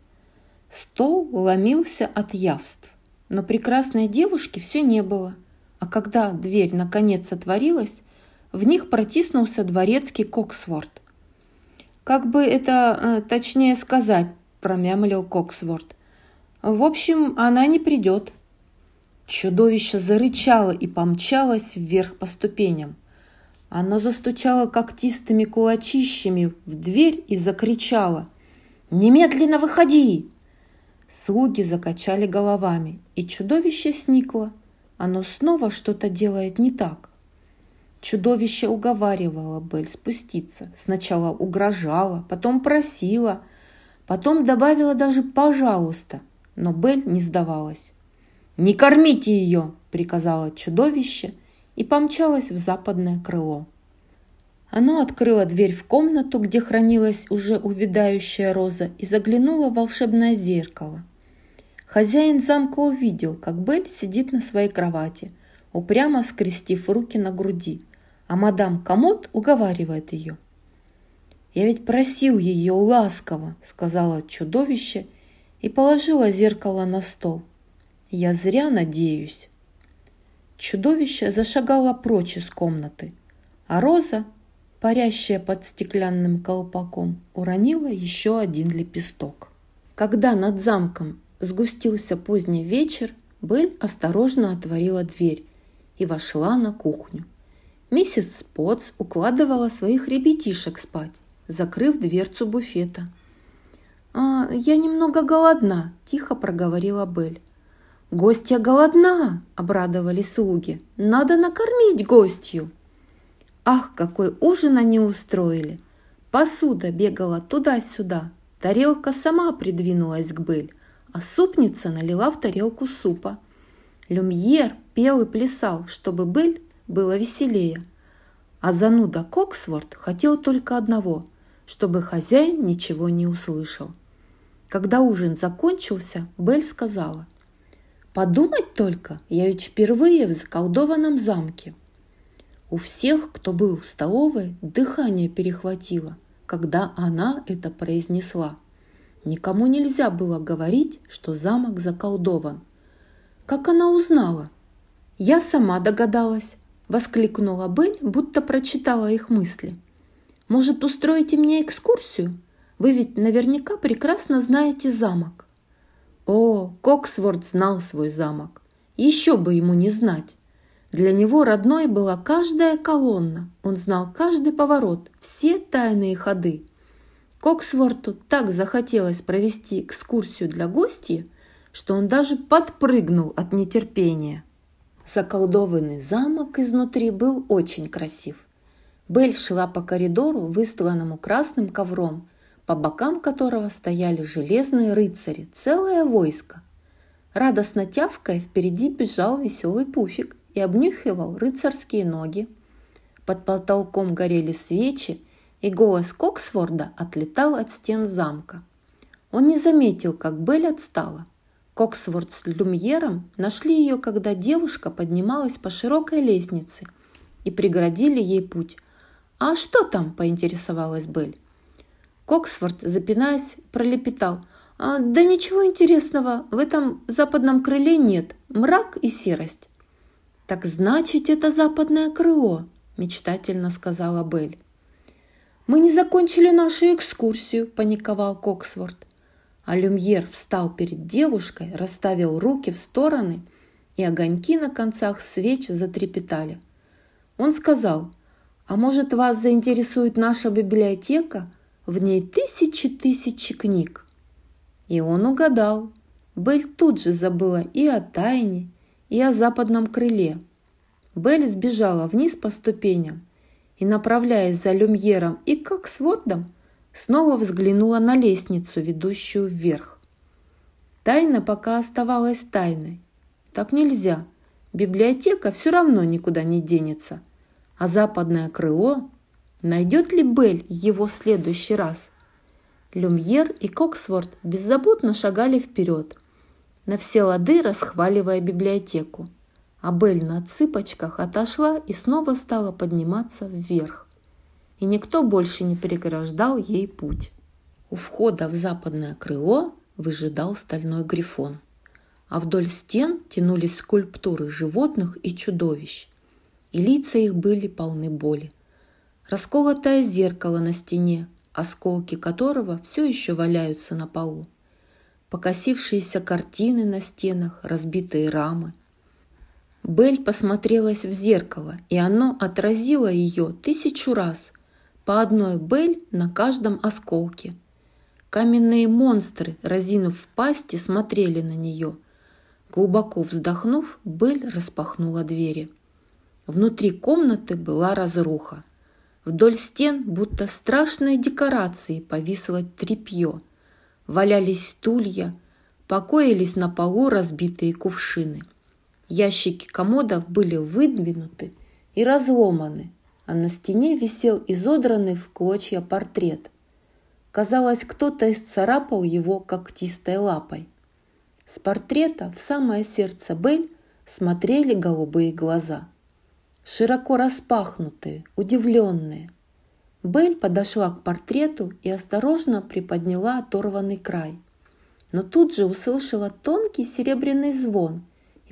Стол ломился от явств, но прекрасной девушки все не было. А когда дверь наконец отворилась, в них протиснулся дворецкий Коксворт. «Как бы это э, точнее сказать», – промямлил Коксворт. «В общем, она не придет». Чудовище зарычало и помчалось вверх по ступеням. Она застучала когтистыми кулачищами в дверь и закричала «Немедленно выходи!» Слуги закачали головами, и чудовище сникло. Оно снова что-то делает не так. Чудовище уговаривало Бель спуститься. Сначала угрожала, потом просила, потом добавила даже «пожалуйста», но Бель не сдавалась. «Не кормите ее!» – приказало чудовище – и помчалась в западное крыло. Оно открыло дверь в комнату, где хранилась уже увядающая роза, и заглянуло в волшебное зеркало. Хозяин замка увидел, как Бель сидит на своей кровати, упрямо скрестив руки на груди, а мадам Комод уговаривает ее. «Я ведь просил ее ласково», — сказала чудовище и положила зеркало на стол. «Я зря надеюсь». Чудовище зашагало прочь из комнаты, а Роза, парящая под стеклянным колпаком, уронила еще один лепесток. Когда над замком сгустился поздний вечер, Бель осторожно отворила дверь и вошла на кухню. Миссис Спотс укладывала своих ребятишек спать, закрыв дверцу буфета. «А, «Я немного голодна», – тихо проговорила Бель. «Гостья голодна!» – обрадовались слуги. «Надо накормить гостью!» Ах, какой ужин они устроили! Посуда бегала туда-сюда, тарелка сама придвинулась к быль, а супница налила в тарелку супа. Люмьер пел и плясал, чтобы быль было веселее. А зануда Коксворт хотел только одного, чтобы хозяин ничего не услышал. Когда ужин закончился, Бель сказала – Подумать только, я ведь впервые в заколдованном замке. У всех, кто был в столовой, дыхание перехватило, когда она это произнесла. Никому нельзя было говорить, что замок заколдован. Как она узнала? Я сама догадалась, воскликнула Бель, будто прочитала их мысли. Может, устроите мне экскурсию? Вы ведь наверняка прекрасно знаете замок. О, Коксворд знал свой замок. Еще бы ему не знать. Для него родной была каждая колонна, он знал каждый поворот, все тайные ходы. Коксворту так захотелось провести экскурсию для гостей, что он даже подпрыгнул от нетерпения. Заколдованный замок изнутри был очень красив. Бель шла по коридору, выстланному красным ковром, по бокам которого стояли железные рыцари, целое войско. Радостно тявкая, впереди бежал веселый пуфик и обнюхивал рыцарские ноги. Под потолком горели свечи, и голос Коксворда отлетал от стен замка. Он не заметил, как Белль отстала. Коксворд с Люмьером нашли ее, когда девушка поднималась по широкой лестнице и преградили ей путь. «А что там?» – поинтересовалась Белль. Коксворд, запинаясь, пролепетал. «А, «Да ничего интересного, в этом западном крыле нет, мрак и серость». «Так значит, это западное крыло», – мечтательно сказала Белль. «Мы не закончили нашу экскурсию», – паниковал Коксворд. А Люмьер встал перед девушкой, расставил руки в стороны, и огоньки на концах свеч затрепетали. Он сказал, «А может, вас заинтересует наша библиотека? В ней тысячи-тысячи книг». И он угадал. Белль тут же забыла и о тайне, и о западном крыле. Белль сбежала вниз по ступеням и, направляясь за Люмьером и как с Вордом, снова взглянула на лестницу, ведущую вверх. Тайна пока оставалась тайной. Так нельзя. Библиотека все равно никуда не денется. А западное крыло... Найдет ли Белль его в следующий раз? Люмьер и Коксворт беззаботно шагали вперед, на все лады расхваливая библиотеку. А Белль на цыпочках отошла и снова стала подниматься вверх. И никто больше не преграждал ей путь. У входа в западное крыло выжидал стальной грифон, а вдоль стен тянулись скульптуры животных и чудовищ, и лица их были полны боли. Расколотое зеркало на стене, осколки которого все еще валяются на полу, покосившиеся картины на стенах, разбитые рамы, Бель посмотрелась в зеркало, и оно отразило ее тысячу раз, по одной Бель на каждом осколке. Каменные монстры, разинув пасти, смотрели на нее. Глубоко вздохнув, Бель распахнула двери. Внутри комнаты была разруха. Вдоль стен, будто страшные декорации, повисло тряпье. Валялись стулья, покоились на полу разбитые кувшины – Ящики комодов были выдвинуты и разломаны, а на стене висел изодранный в клочья портрет. Казалось, кто-то исцарапал его когтистой лапой. С портрета в самое сердце Бель смотрели голубые глаза. Широко распахнутые, удивленные. Бель подошла к портрету и осторожно приподняла оторванный край. Но тут же услышала тонкий серебряный звон –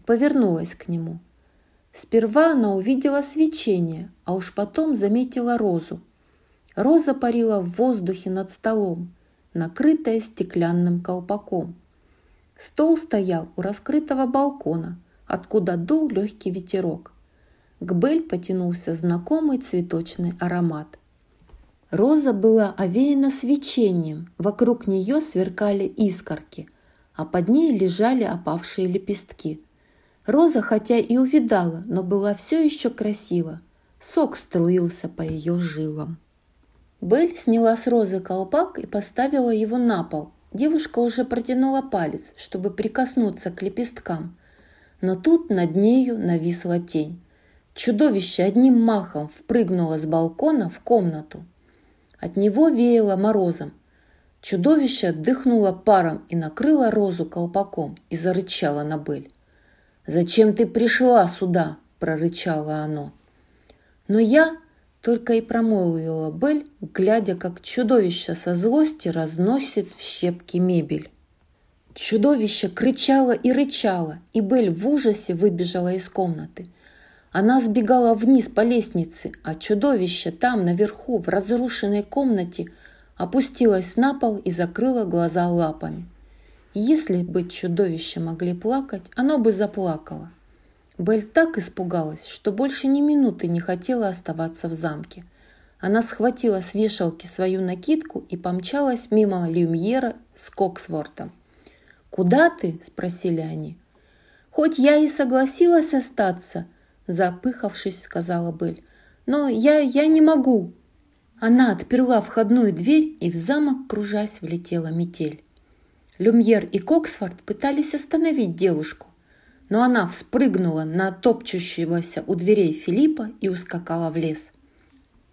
повернулась к нему. Сперва она увидела свечение, а уж потом заметила розу. Роза парила в воздухе над столом, накрытая стеклянным колпаком. Стол стоял у раскрытого балкона, откуда дул легкий ветерок. К Бель потянулся знакомый цветочный аромат. Роза была овеяна свечением, вокруг нее сверкали искорки, а под ней лежали опавшие лепестки – Роза хотя и увидала, но была все еще красива. Сок струился по ее жилам. Белль сняла с розы колпак и поставила его на пол. Девушка уже протянула палец, чтобы прикоснуться к лепесткам. Но тут над нею нависла тень. Чудовище одним махом впрыгнуло с балкона в комнату. От него веяло морозом. Чудовище отдыхнуло паром и накрыло розу колпаком и зарычало на Бель. «Зачем ты пришла сюда?» – прорычало оно. Но я только и промолвила Бель, глядя, как чудовище со злости разносит в щепки мебель. Чудовище кричало и рычало, и Бель в ужасе выбежала из комнаты. Она сбегала вниз по лестнице, а чудовище там, наверху, в разрушенной комнате, опустилось на пол и закрыло глаза лапами – если бы чудовища могли плакать, оно бы заплакало. Бель так испугалась, что больше ни минуты не хотела оставаться в замке. Она схватила с вешалки свою накидку и помчалась мимо Люмьера с Коксвортом. «Куда ты?» – спросили они. «Хоть я и согласилась остаться», – запыхавшись, сказала Бель. «Но я, я не могу». Она отперла входную дверь, и в замок, кружась, влетела метель. Люмьер и Коксфорд пытались остановить девушку, но она вспрыгнула на топчущегося у дверей Филиппа и ускакала в лес.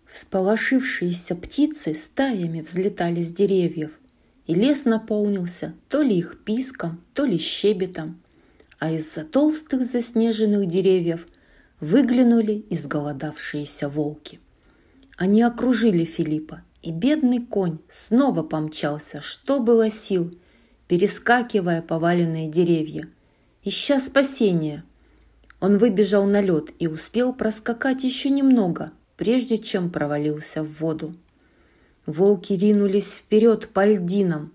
Всполошившиеся птицы стаями взлетали с деревьев, и лес наполнился то ли их писком, то ли щебетом, а из-за толстых заснеженных деревьев выглянули изголодавшиеся волки. Они окружили Филиппа, и бедный конь снова помчался, что было сил – перескакивая поваленные деревья, ища спасения. Он выбежал на лед и успел проскакать еще немного, прежде чем провалился в воду. Волки ринулись вперед по льдинам.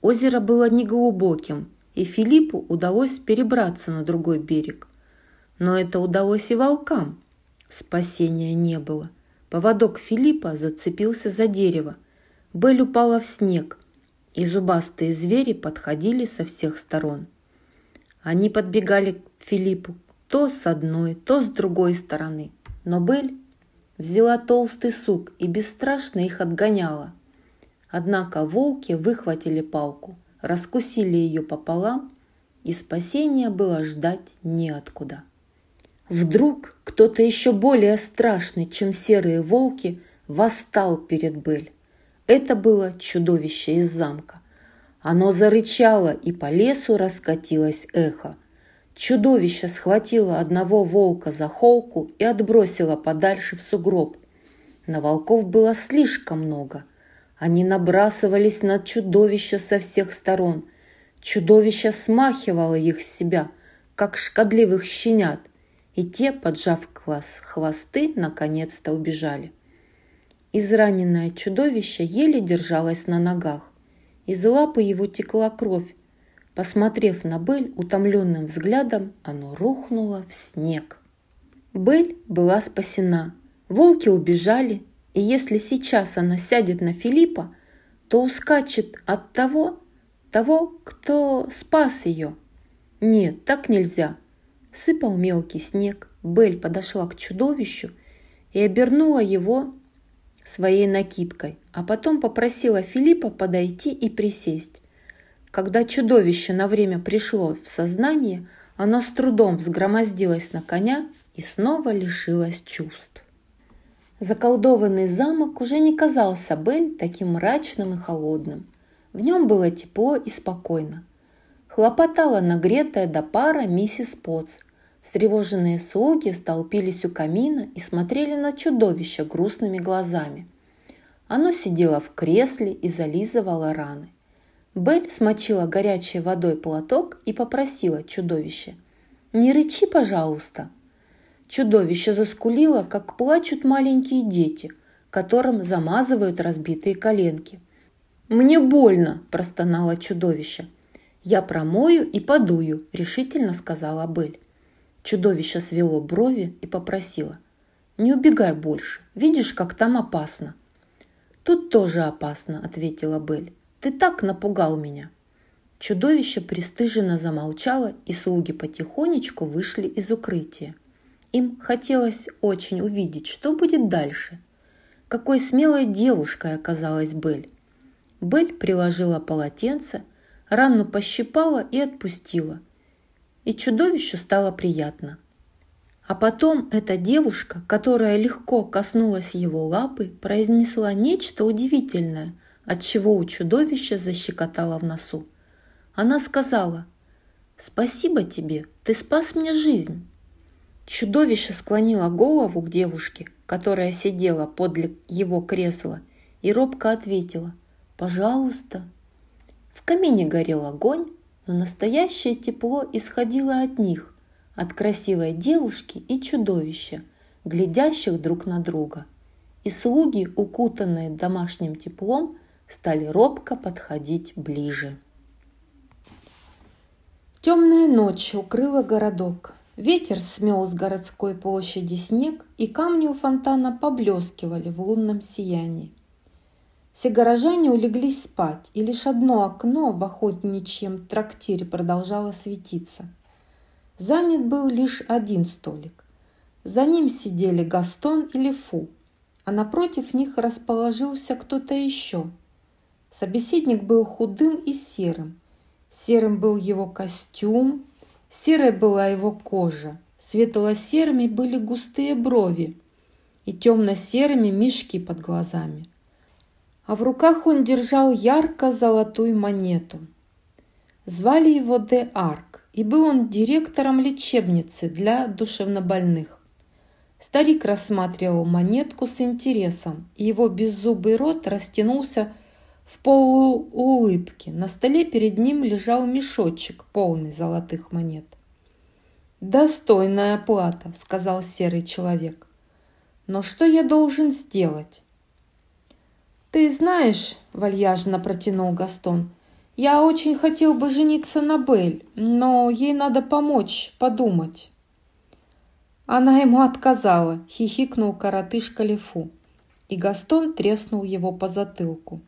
Озеро было неглубоким, и Филиппу удалось перебраться на другой берег. Но это удалось и волкам. Спасения не было. Поводок Филиппа зацепился за дерево. Белль упала в снег, и зубастые звери подходили со всех сторон. Они подбегали к Филиппу то с одной, то с другой стороны, но Бель взяла толстый сук и бесстрашно их отгоняла. Однако волки выхватили палку, раскусили ее пополам, и спасения было ждать неоткуда. Вдруг кто-то еще более страшный, чем серые волки, восстал перед Бель. Это было чудовище из замка. Оно зарычало, и по лесу раскатилось эхо. Чудовище схватило одного волка за холку и отбросило подальше в сугроб. На волков было слишком много. Они набрасывались на чудовище со всех сторон. Чудовище смахивало их с себя, как шкодливых щенят, и те, поджав хвосты, наконец-то убежали. Израненное чудовище еле держалось на ногах. Из лапы его текла кровь. Посмотрев на Бель утомленным взглядом, оно рухнуло в снег. Бель была спасена. Волки убежали, и если сейчас она сядет на Филиппа, то ускачет от того, того, кто спас ее. Нет, так нельзя. Сыпал мелкий снег. Бель подошла к чудовищу и обернула его своей накидкой, а потом попросила Филиппа подойти и присесть. Когда чудовище на время пришло в сознание, оно с трудом взгромоздилось на коня и снова лишилось чувств. Заколдованный замок уже не казался Бель таким мрачным и холодным. В нем было тепло и спокойно. Хлопотала нагретая до пара миссис Потс. Встревоженные слуги столпились у камина и смотрели на чудовище грустными глазами. Оно сидело в кресле и зализывало раны. Бель смочила горячей водой платок и попросила чудовище. «Не рычи, пожалуйста!» Чудовище заскулило, как плачут маленькие дети, которым замазывают разбитые коленки. «Мне больно!» – простонало чудовище. «Я промою и подую», – решительно сказала Бель. Чудовище свело брови и попросило. «Не убегай больше, видишь, как там опасно». «Тут тоже опасно», – ответила Бель. «Ты так напугал меня». Чудовище пристыженно замолчало, и слуги потихонечку вышли из укрытия. Им хотелось очень увидеть, что будет дальше. Какой смелой девушкой оказалась Бель. Бель приложила полотенце, рану пощипала и отпустила. И чудовищу стало приятно. А потом эта девушка, которая легко коснулась его лапы, произнесла нечто удивительное, от чего у чудовища защекотало в носу. Она сказала «Спасибо тебе, ты спас мне жизнь». Чудовище склонило голову к девушке, которая сидела подле его кресла, и робко ответила «Пожалуйста». В камине горел огонь, но настоящее тепло исходило от них, от красивой девушки и чудовища, глядящих друг на друга. И слуги, укутанные домашним теплом, стали робко подходить ближе. Темная ночь укрыла городок. Ветер смел с городской площади снег, и камни у фонтана поблескивали в лунном сиянии. Все горожане улеглись спать, и лишь одно окно в охотничьем трактире продолжало светиться. Занят был лишь один столик. За ним сидели Гастон и Лефу, а напротив них расположился кто-то еще. Собеседник был худым и серым. Серым был его костюм, серой была его кожа, светло-серыми были густые брови и темно-серыми мешки под глазами – а в руках он держал ярко-золотую монету. Звали его Де Арк, и был он директором лечебницы для душевнобольных. Старик рассматривал монетку с интересом, и его беззубый рот растянулся в полуулыбке. На столе перед ним лежал мешочек, полный золотых монет. «Достойная плата», — сказал серый человек. «Но что я должен сделать?» «Ты знаешь», – вальяжно протянул Гастон, – «я очень хотел бы жениться на Бель, но ей надо помочь, подумать». Она ему отказала, хихикнул коротышка Лефу, и Гастон треснул его по затылку.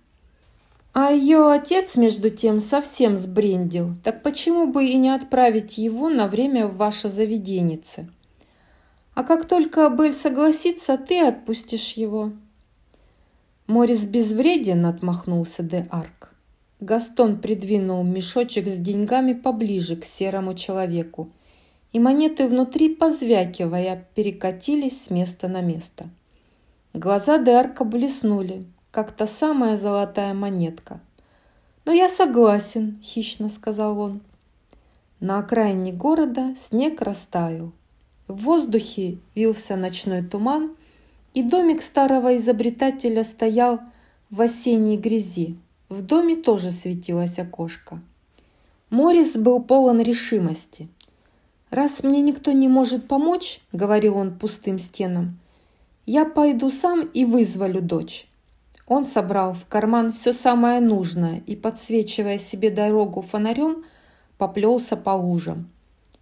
А ее отец, между тем, совсем сбрендил. Так почему бы и не отправить его на время в ваше заведенице? А как только Бель согласится, ты отпустишь его. Морис безвреден, отмахнулся де Арк. Гастон придвинул мешочек с деньгами поближе к серому человеку, и монеты внутри, позвякивая, перекатились с места на место. Глаза де Арка блеснули, как та самая золотая монетка. «Но я согласен», — хищно сказал он. На окраине города снег растаял. В воздухе вился ночной туман, и домик старого изобретателя стоял в осенней грязи. В доме тоже светилось окошко. Морис был полон решимости. «Раз мне никто не может помочь, — говорил он пустым стенам, — я пойду сам и вызволю дочь». Он собрал в карман все самое нужное и, подсвечивая себе дорогу фонарем, поплелся по лужам.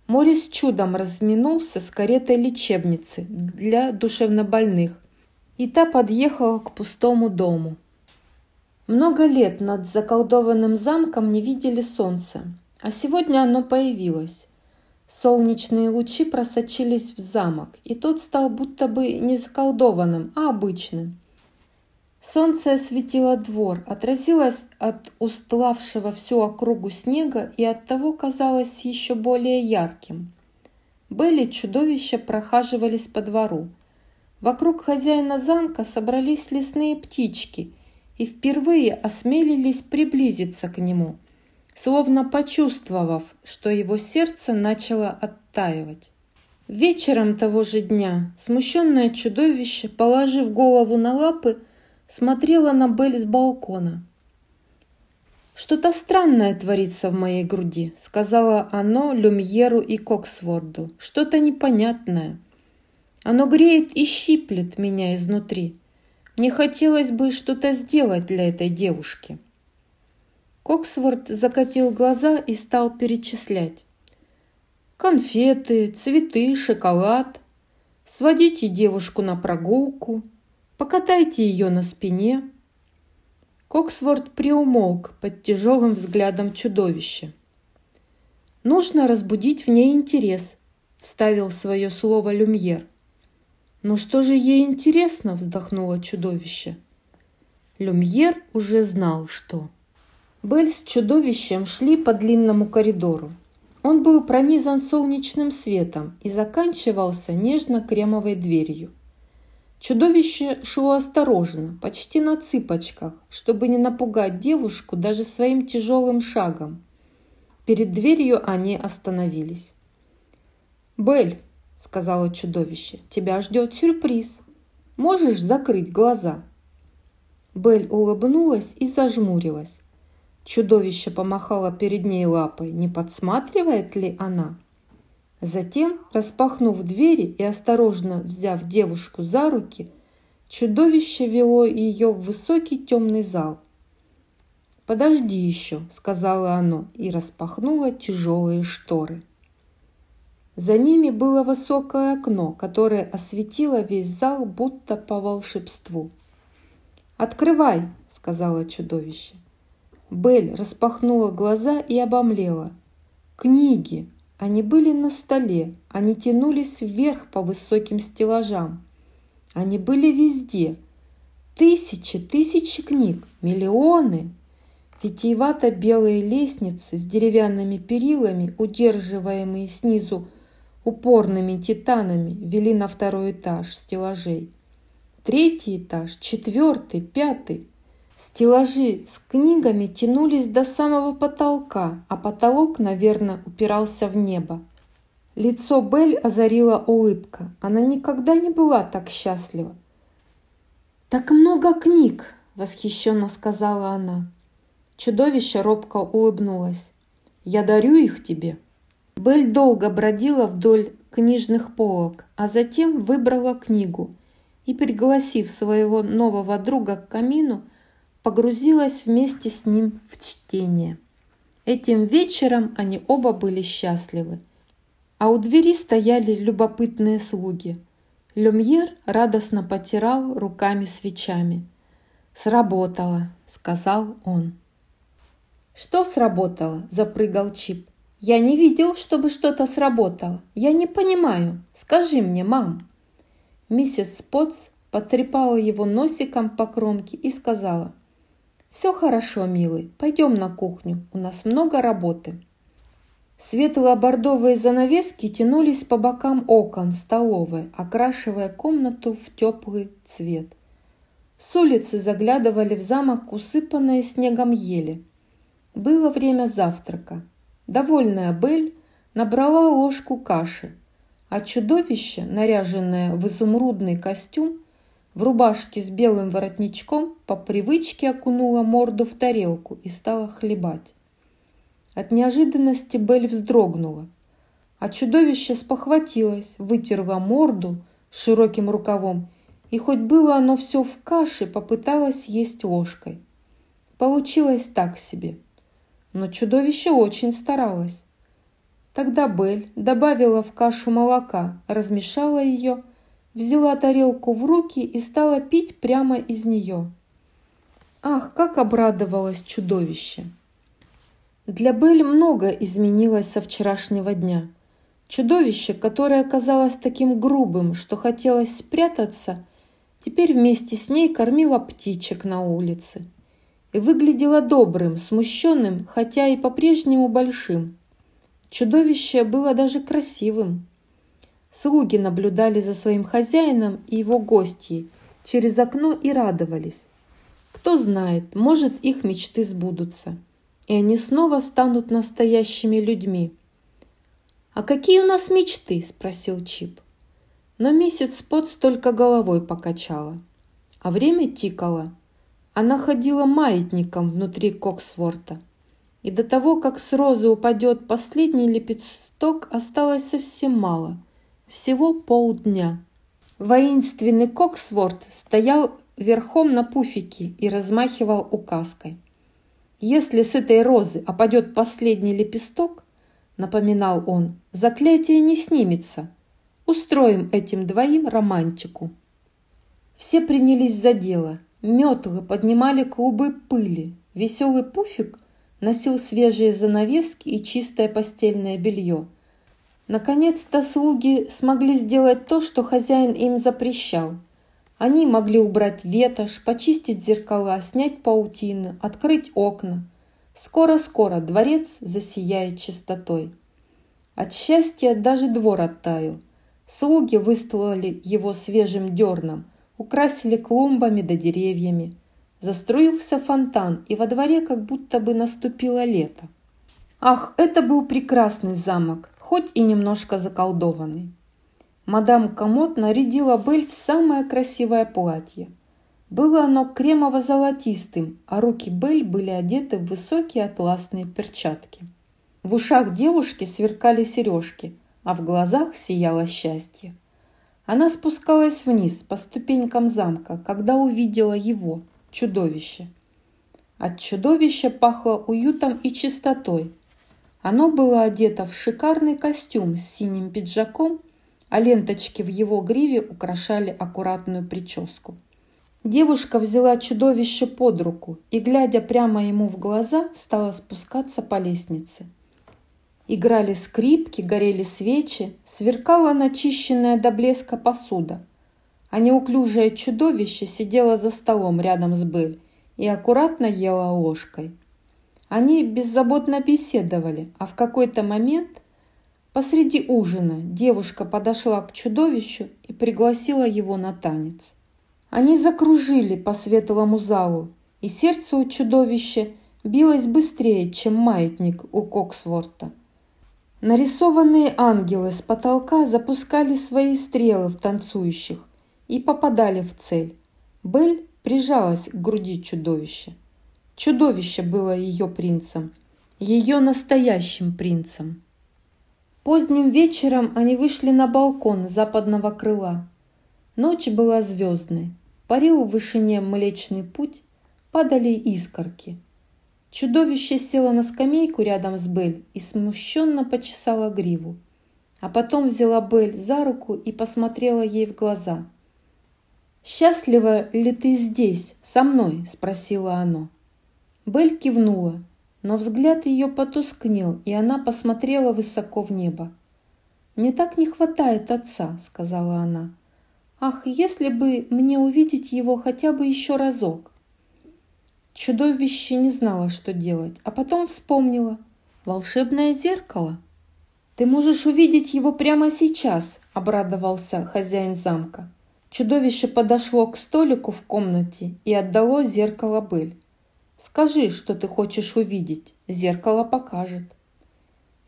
Морис чудом разминулся с каретой лечебницы для душевнобольных, и та подъехала к пустому дому. Много лет над заколдованным замком не видели солнца, а сегодня оно появилось. Солнечные лучи просочились в замок, и тот стал будто бы не заколдованным, а обычным. Солнце осветило двор, отразилось от устлавшего всю округу снега и оттого казалось еще более ярким. Были чудовища прохаживались по двору – Вокруг хозяина замка собрались лесные птички и впервые осмелились приблизиться к нему, словно почувствовав, что его сердце начало оттаивать. Вечером того же дня смущенное чудовище, положив голову на лапы, смотрело на Бель с балкона. «Что-то странное творится в моей груди», — сказала оно Люмьеру и Коксворду. «Что-то непонятное». Оно греет и щиплет меня изнутри. Мне хотелось бы что-то сделать для этой девушки. Коксворт закатил глаза и стал перечислять. Конфеты, цветы, шоколад. Сводите девушку на прогулку. Покатайте ее на спине. Коксворт приумолк под тяжелым взглядом чудовища. «Нужно разбудить в ней интерес», – вставил свое слово Люмьер. «Но что же ей интересно?» – вздохнуло чудовище. Люмьер уже знал, что. Бель с чудовищем шли по длинному коридору. Он был пронизан солнечным светом и заканчивался нежно-кремовой дверью. Чудовище шло осторожно, почти на цыпочках, чтобы не напугать девушку даже своим тяжелым шагом. Перед дверью они остановились. «Бель, сказала чудовище. «Тебя ждет сюрприз. Можешь закрыть глаза?» Бель улыбнулась и зажмурилась. Чудовище помахало перед ней лапой, не подсматривает ли она. Затем, распахнув двери и осторожно взяв девушку за руки, чудовище вело ее в высокий темный зал. «Подожди еще», — сказала оно и распахнуло тяжелые шторы. За ними было высокое окно, которое осветило весь зал будто по волшебству. «Открывай!» – сказала чудовище. Белль распахнула глаза и обомлела. Книги! Они были на столе, они тянулись вверх по высоким стеллажам. Они были везде. Тысячи, тысячи книг, миллионы. Витиевато-белые лестницы с деревянными перилами, удерживаемые снизу упорными титанами, вели на второй этаж стеллажей. Третий этаж, четвертый, пятый. Стеллажи с книгами тянулись до самого потолка, а потолок, наверное, упирался в небо. Лицо Белль озарила улыбка. Она никогда не была так счастлива. «Так много книг!» – восхищенно сказала она. Чудовище робко улыбнулось. «Я дарю их тебе». Белль долго бродила вдоль книжных полок, а затем выбрала книгу и, пригласив своего нового друга к камину, погрузилась вместе с ним в чтение. Этим вечером они оба были счастливы. А у двери стояли любопытные слуги. Люмьер радостно потирал руками свечами. «Сработало», — сказал он. «Что сработало?» – запрыгал Чип. «Я не видел, чтобы что-то сработало. Я не понимаю. Скажи мне, мам». Миссис Спотс потрепала его носиком по кромке и сказала – «Все хорошо, милый, пойдем на кухню, у нас много работы». Светло-бордовые занавески тянулись по бокам окон столовой, окрашивая комнату в теплый цвет. С улицы заглядывали в замок усыпанные снегом ели. Было время завтрака. Довольная Бель набрала ложку каши, а чудовище, наряженное в изумрудный костюм, в рубашке с белым воротничком по привычке окунула морду в тарелку и стала хлебать. От неожиданности Белль вздрогнула, а чудовище спохватилось, вытерла морду широким рукавом и хоть было оно все в каше, попыталась есть ложкой. Получилось так себе. Но чудовище очень старалось. Тогда Белль добавила в кашу молока, размешала ее – взяла тарелку в руки и стала пить прямо из нее. Ах, как обрадовалось чудовище! Для Белль много изменилось со вчерашнего дня. Чудовище, которое казалось таким грубым, что хотелось спрятаться, теперь вместе с ней кормило птичек на улице и выглядело добрым, смущенным, хотя и по-прежнему большим. Чудовище было даже красивым. Слуги наблюдали за своим хозяином и его гостьей через окно и радовались. Кто знает, может их мечты сбудутся, и они снова станут настоящими людьми. «А какие у нас мечты?» – спросил Чип. Но миссис Спотс только головой покачала. А время тикало. Она ходила маятником внутри Коксворта. И до того, как с розы упадет последний лепесток, осталось совсем мало – всего полдня. Воинственный Коксворт стоял верхом на пуфике и размахивал указкой. «Если с этой розы опадет последний лепесток, — напоминал он, — заклятие не снимется. Устроим этим двоим романтику». Все принялись за дело. Метлы поднимали клубы пыли. Веселый пуфик носил свежие занавески и чистое постельное белье. Наконец-то слуги смогли сделать то, что хозяин им запрещал. Они могли убрать ветошь, почистить зеркала, снять паутины, открыть окна. Скоро-скоро дворец засияет чистотой. От счастья даже двор оттаял. Слуги выстлали его свежим дерном, украсили клумбами да деревьями. Заструился фонтан, и во дворе как будто бы наступило лето. Ах, это был прекрасный замок, хоть и немножко заколдованный. Мадам Комод нарядила Бель в самое красивое платье. Было оно кремово-золотистым, а руки Бель были одеты в высокие атласные перчатки. В ушах девушки сверкали сережки, а в глазах сияло счастье. Она спускалась вниз по ступенькам замка, когда увидела его, чудовище. От чудовища пахло уютом и чистотой, Оно было одето в шикарный костюм с синим пиджаком, а ленточки в его гриве украшали аккуратную прическу. Девушка взяла чудовище под руку и, глядя прямо ему в глаза, стала спускаться по лестнице. Играли скрипки, горели свечи, сверкала начищенная до блеска посуда, а неуклюжее чудовище сидело за столом рядом с Бель и аккуратно ела ложкой. Они беззаботно беседовали, а в какой-то момент посреди ужина девушка подошла к чудовищу и пригласила его на танец. Они закружили по светлому залу, и сердце у чудовища билось быстрее, чем маятник у Коксворта. Нарисованные ангелы с потолка запускали свои стрелы в танцующих и попадали в цель. Бель прижалась к груди чудовища. Чудовище было ее принцем, ее настоящим принцем. Поздним вечером они вышли на балкон западного крыла. Ночь была звездной. Парил в вышине Млечный Путь, падали искорки. Чудовище село на скамейку рядом с Бель и смущенно почесала гриву. А потом взяла Бель за руку и посмотрела ей в глаза. «Счастлива ли ты здесь, со мной?» – спросила оно. Бель кивнула, но взгляд ее потускнел, и она посмотрела высоко в небо. «Мне так не хватает отца», – сказала она. Ах, если бы мне увидеть его хотя бы еще разок. Чудовище не знало, что делать, а потом вспомнила. Волшебное зеркало. Ты можешь увидеть его прямо сейчас, обрадовался хозяин замка. Чудовище подошло к столику в комнате и отдало зеркало Бель. Скажи, что ты хочешь увидеть, зеркало покажет.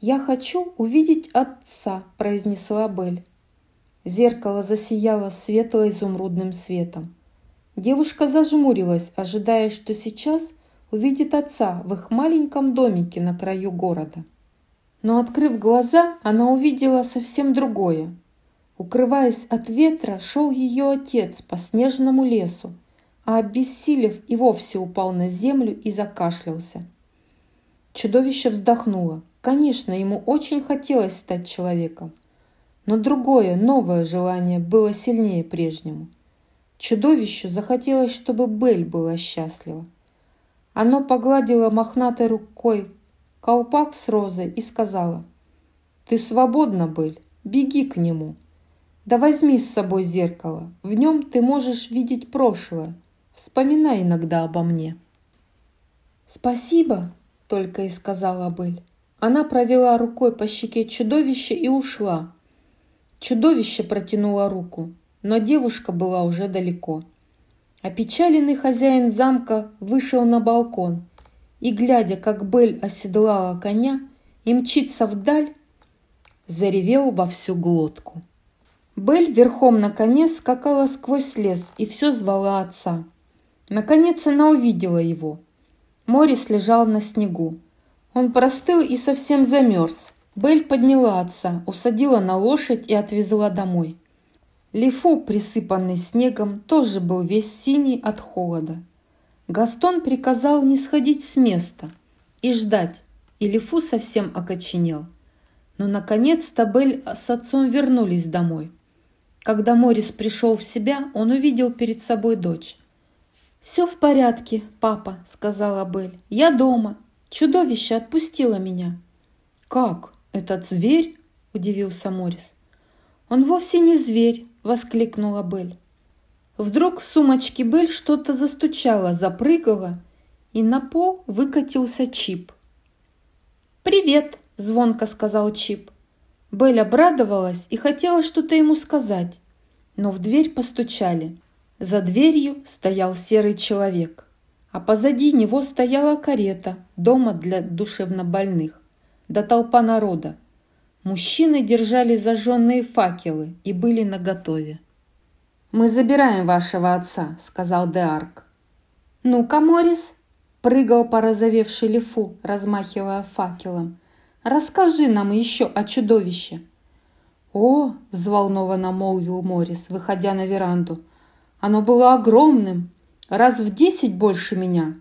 «Я хочу увидеть отца», – произнесла Бель. Зеркало засияло светло-изумрудным светом. Девушка зажмурилась, ожидая, что сейчас увидит отца в их маленьком домике на краю города. Но, открыв глаза, она увидела совсем другое. Укрываясь от ветра, шел ее отец по снежному лесу, а обессилев и вовсе упал на землю и закашлялся. Чудовище вздохнуло. Конечно, ему очень хотелось стать человеком – но другое, новое желание было сильнее прежнему. Чудовищу захотелось, чтобы Бель была счастлива. Оно погладило мохнатой рукой колпак с розой и сказала, «Ты свободна, Бель, беги к нему. Да возьми с собой зеркало, в нем ты можешь видеть прошлое. Вспоминай иногда обо мне». «Спасибо», — только и сказала Бель. Она провела рукой по щеке чудовища и ушла, Чудовище протянуло руку, но девушка была уже далеко. Опечаленный хозяин замка вышел на балкон и, глядя, как Бель оседлала коня и мчится вдаль, заревел во всю глотку. Бель верхом на коне скакала сквозь лес и все звала отца. Наконец она увидела его. Морис лежал на снегу. Он простыл и совсем замерз, Бель подняла отца, усадила на лошадь и отвезла домой. Лифу, присыпанный снегом, тоже был весь синий от холода. Гастон приказал не сходить с места и ждать, и Лифу совсем окоченел. Но, наконец-то, Бель с отцом вернулись домой. Когда Морис пришел в себя, он увидел перед собой дочь. «Все в порядке, папа», — сказала Бель. «Я дома. Чудовище отпустило меня». «Как?» «Этот зверь?» – удивился Морис. «Он вовсе не зверь!» – воскликнула Бель. Вдруг в сумочке Бель что-то застучало, запрыгало, и на пол выкатился Чип. «Привет!» – звонко сказал Чип. Бель обрадовалась и хотела что-то ему сказать, но в дверь постучали. За дверью стоял серый человек, а позади него стояла карета дома для душевнобольных да толпа народа. Мужчины держали зажженные факелы и были наготове. «Мы забираем вашего отца», — сказал Деарк. «Ну-ка, Морис!» — прыгал порозовевший Лифу, размахивая факелом. «Расскажи нам еще о чудовище!» «О!» — взволнованно молвил Морис, выходя на веранду. «Оно было огромным, раз в десять больше меня.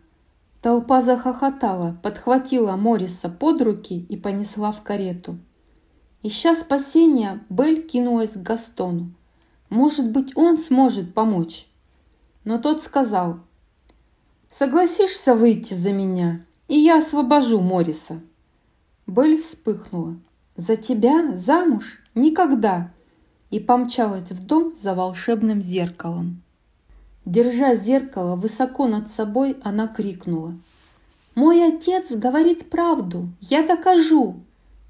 Толпа захохотала, подхватила Мориса под руки и понесла в карету. Ища спасения, Белль кинулась к Гастону. Может быть, он сможет помочь. Но тот сказал, «Согласишься выйти за меня, и я освобожу Мориса». Белль вспыхнула. «За тебя? Замуж? Никогда!» И помчалась в дом за волшебным зеркалом. Держа зеркало высоко над собой, она крикнула. «Мой отец говорит правду! Я докажу!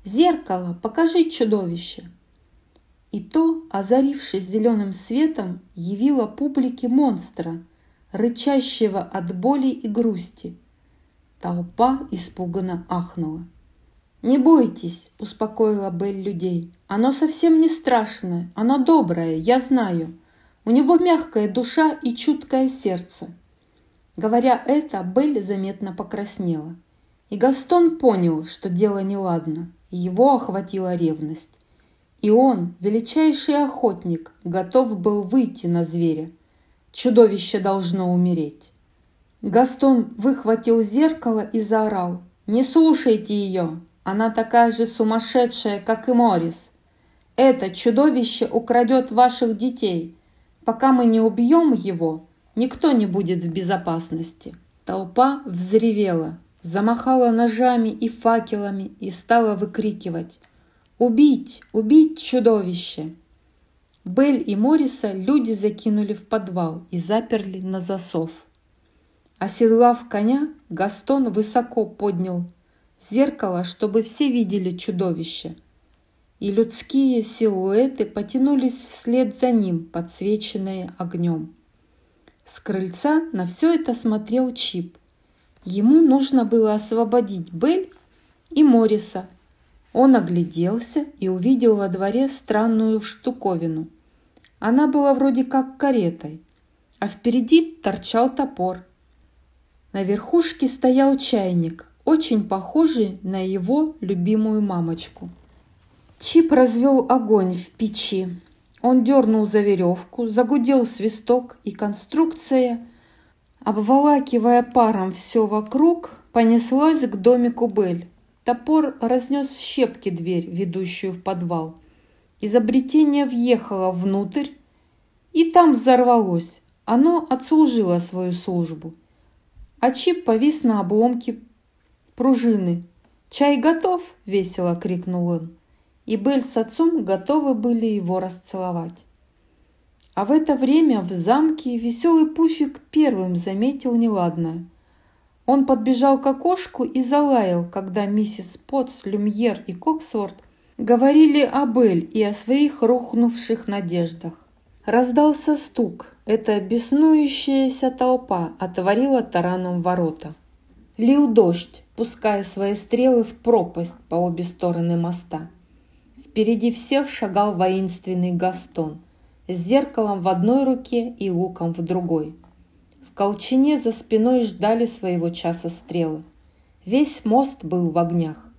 Зеркало, покажи чудовище!» И то, озарившись зеленым светом, явила публике монстра, рычащего от боли и грусти. Толпа испуганно ахнула. «Не бойтесь», – успокоила Белль людей. «Оно совсем не страшное, оно доброе, я знаю. У него мягкая душа и чуткое сердце». Говоря это, Белль заметно покраснела. И Гастон понял, что дело неладно. Его охватила ревность. И он, величайший охотник, готов был выйти на зверя. Чудовище должно умереть. Гастон выхватил зеркало и заорал. «Не слушайте ее! Она такая же сумасшедшая, как и Морис. Это чудовище украдет ваших детей. Пока мы не убьем его, никто не будет в безопасности». Толпа взревела, замахала ножами и факелами и стала выкрикивать «Убить! Убить чудовище!» Белль и Мориса люди закинули в подвал и заперли на засов. Оседлав коня, Гастон высоко поднял зеркало, чтобы все видели чудовище. И людские силуэты потянулись вслед за ним, подсвеченные огнем. С крыльца на все это смотрел Чип. Ему нужно было освободить Бель и Мориса. Он огляделся и увидел во дворе странную штуковину. Она была вроде как каретой, а впереди торчал топор. На верхушке стоял чайник, очень похожий на его любимую мамочку. Чип развел огонь в печи. Он дернул за веревку, загудел свисток, и конструкция, обволакивая паром все вокруг, понеслась к домику Бель. Топор разнес в щепки дверь, ведущую в подвал. Изобретение въехало внутрь, и там взорвалось. Оно отслужило свою службу. А Чип повис на обломке пружины. «Чай готов!» – весело крикнул он. И Бель с отцом готовы были его расцеловать. А в это время в замке веселый Пуфик первым заметил неладное. Он подбежал к окошку и залаял, когда миссис Потс, Люмьер и Коксворт говорили о Бель и о своих рухнувших надеждах. Раздался стук. Эта беснующаяся толпа отворила тараном ворота. Лил дождь, пуская свои стрелы в пропасть по обе стороны моста. Впереди всех шагал воинственный Гастон с зеркалом в одной руке и луком в другой. В колчине за спиной ждали своего часа стрелы. Весь мост был в огнях.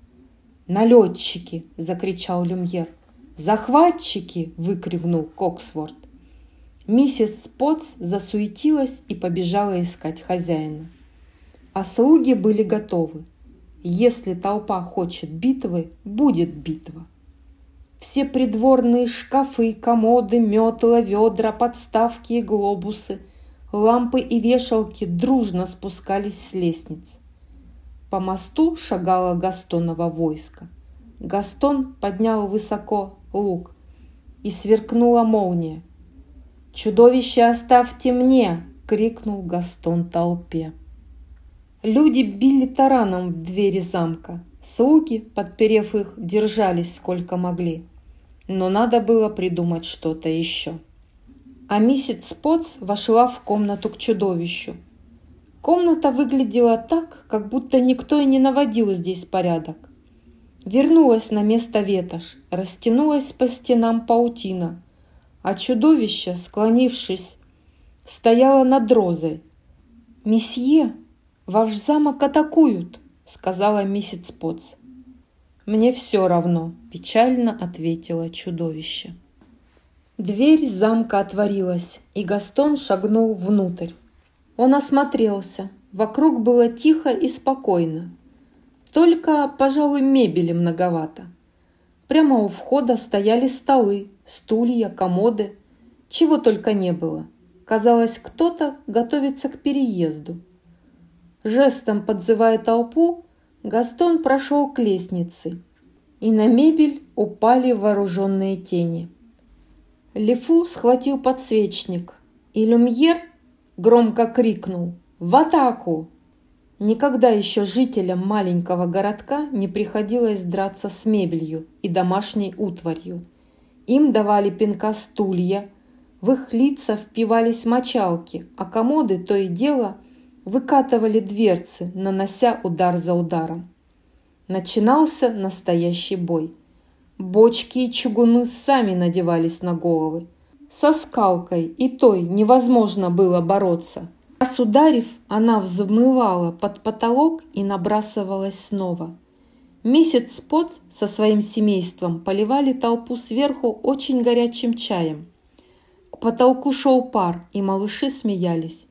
«Налетчики!» – закричал Люмьер. «Захватчики!» – выкрикнул Коксворт. Миссис Спотс засуетилась и побежала искать хозяина а слуги были готовы. Если толпа хочет битвы, будет битва. Все придворные шкафы, комоды, метла, ведра, подставки и глобусы, лампы и вешалки дружно спускались с лестниц. По мосту шагало Гастоново войско. Гастон поднял высоко лук, и сверкнула молния. «Чудовище оставьте мне!» — крикнул Гастон толпе. Люди били тараном в двери замка. Слуги, подперев их, держались сколько могли. Но надо было придумать что-то еще. А миссис Потс вошла в комнату к чудовищу. Комната выглядела так, как будто никто и не наводил здесь порядок. Вернулась на место ветошь, растянулась по стенам паутина, а чудовище, склонившись, стояло над розой. «Месье!» «Ваш замок атакуют!» – сказала миссис Потс. «Мне все равно», – печально ответило чудовище. Дверь замка отворилась, и Гастон шагнул внутрь. Он осмотрелся. Вокруг было тихо и спокойно. Только, пожалуй, мебели многовато. Прямо у входа стояли столы, стулья, комоды. Чего только не было. Казалось, кто-то готовится к переезду. Жестом подзывая толпу, Гастон прошел к лестнице, и на мебель упали вооруженные тени. Лефу схватил подсвечник, и Люмьер громко крикнул «В атаку!». Никогда еще жителям маленького городка не приходилось драться с мебелью и домашней утварью. Им давали пинка стулья, в их лица впивались мочалки, а комоды то и дело выкатывали дверцы, нанося удар за ударом. Начинался настоящий бой. Бочки и чугуны сами надевались на головы. Со скалкой и той невозможно было бороться. Раз ударив, она взмывала под потолок и набрасывалась снова. Месяц Спот со своим семейством поливали толпу сверху очень горячим чаем. К потолку шел пар, и малыши смеялись.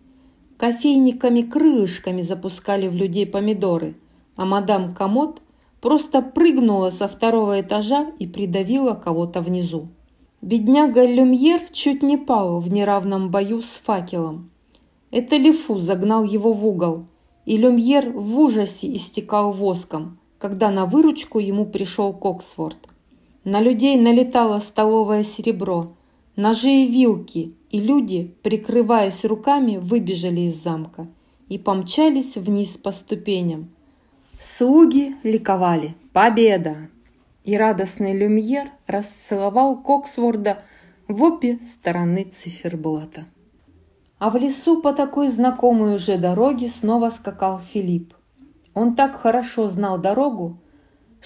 Кофейниками-крылышками запускали в людей помидоры, а мадам Комод просто прыгнула со второго этажа и придавила кого-то внизу. Бедняга Люмьер чуть не пал в неравном бою с факелом. Это Лефу загнал его в угол, и Люмьер в ужасе истекал воском, когда на выручку ему пришел Коксфорд. На людей налетало столовое серебро, ножи и вилки, и люди, прикрываясь руками, выбежали из замка и помчались вниз по ступеням. Слуги ликовали. Победа! И радостный Люмьер расцеловал Коксворда в обе стороны циферблата. А в лесу по такой знакомой уже дороге снова скакал Филипп. Он так хорошо знал дорогу,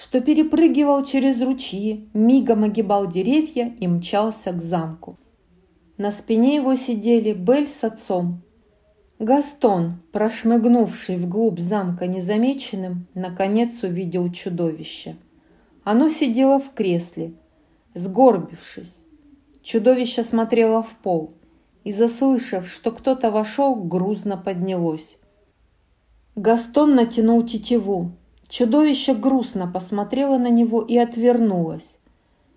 что перепрыгивал через ручьи, мигом огибал деревья и мчался к замку. На спине его сидели Бель с отцом. Гастон, прошмыгнувший вглубь замка незамеченным, наконец увидел чудовище. Оно сидело в кресле, сгорбившись. Чудовище смотрело в пол и, заслышав, что кто-то вошел, грузно поднялось. Гастон натянул тетиву, Чудовище грустно посмотрело на него и отвернулось.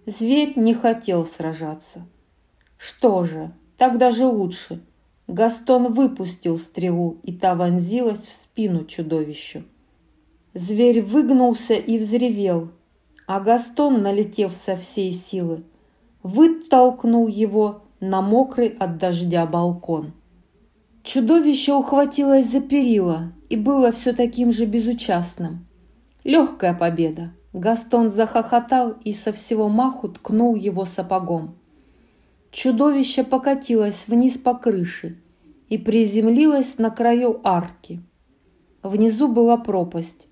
Зверь не хотел сражаться. Что же, так даже лучше. Гастон выпустил стрелу, и та вонзилась в спину чудовищу. Зверь выгнулся и взревел, а Гастон, налетев со всей силы, вытолкнул его на мокрый от дождя балкон. Чудовище ухватилось за перила и было все таким же безучастным. Легкая победа. Гастон захохотал и со всего маху ткнул его сапогом. Чудовище покатилось вниз по крыше и приземлилось на краю арки. Внизу была пропасть,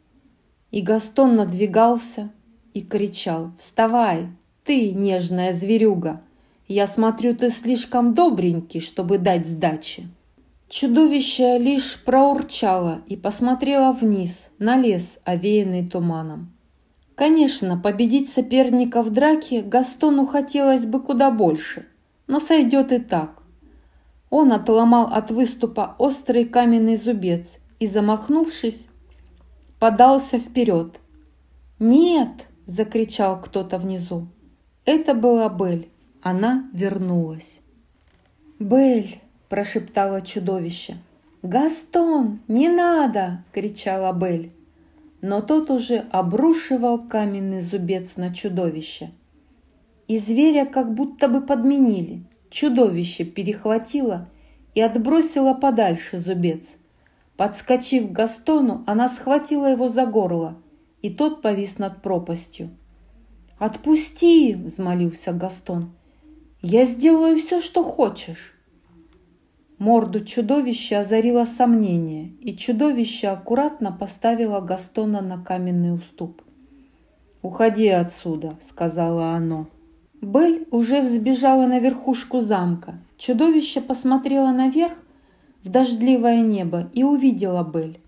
и Гастон надвигался и кричал «Вставай, ты, нежная зверюга! Я смотрю, ты слишком добренький, чтобы дать сдачи!» Чудовище лишь проурчало и посмотрело вниз, на лес, овеянный туманом. Конечно, победить соперника в драке Гастону хотелось бы куда больше, но сойдет и так. Он отломал от выступа острый каменный зубец и, замахнувшись, подался вперед. «Нет!» – закричал кто-то внизу. Это была Бель. Она вернулась. «Бель!» Прошептало чудовище. «Гастон, не надо!» – кричала Бель. Но тот уже обрушивал каменный зубец на чудовище. И зверя как будто бы подменили. Чудовище перехватило и отбросило подальше зубец. Подскочив к Гастону, она схватила его за горло, и тот повис над пропастью. «Отпусти!» – взмолился Гастон. «Я сделаю все, что хочешь!» Морду чудовища озарило сомнение, и чудовище аккуратно поставило Гастона на каменный уступ. «Уходи отсюда», — сказала оно. Бель уже взбежала на верхушку замка. Чудовище посмотрело наверх в дождливое небо и увидела Бель.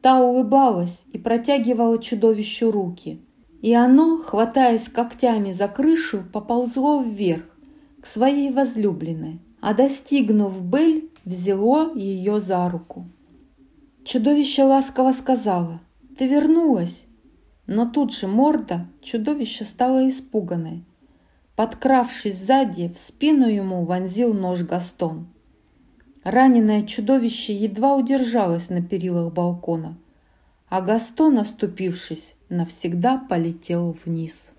Та улыбалась и протягивала чудовищу руки. И оно, хватаясь когтями за крышу, поползло вверх, к своей возлюбленной а достигнув Бель, взяло ее за руку. Чудовище ласково сказала «Ты вернулась!» Но тут же морда чудовища стала испуганной. Подкравшись сзади, в спину ему вонзил нож Гастон. Раненое чудовище едва удержалось на перилах балкона, а Гастон, оступившись, навсегда полетел вниз.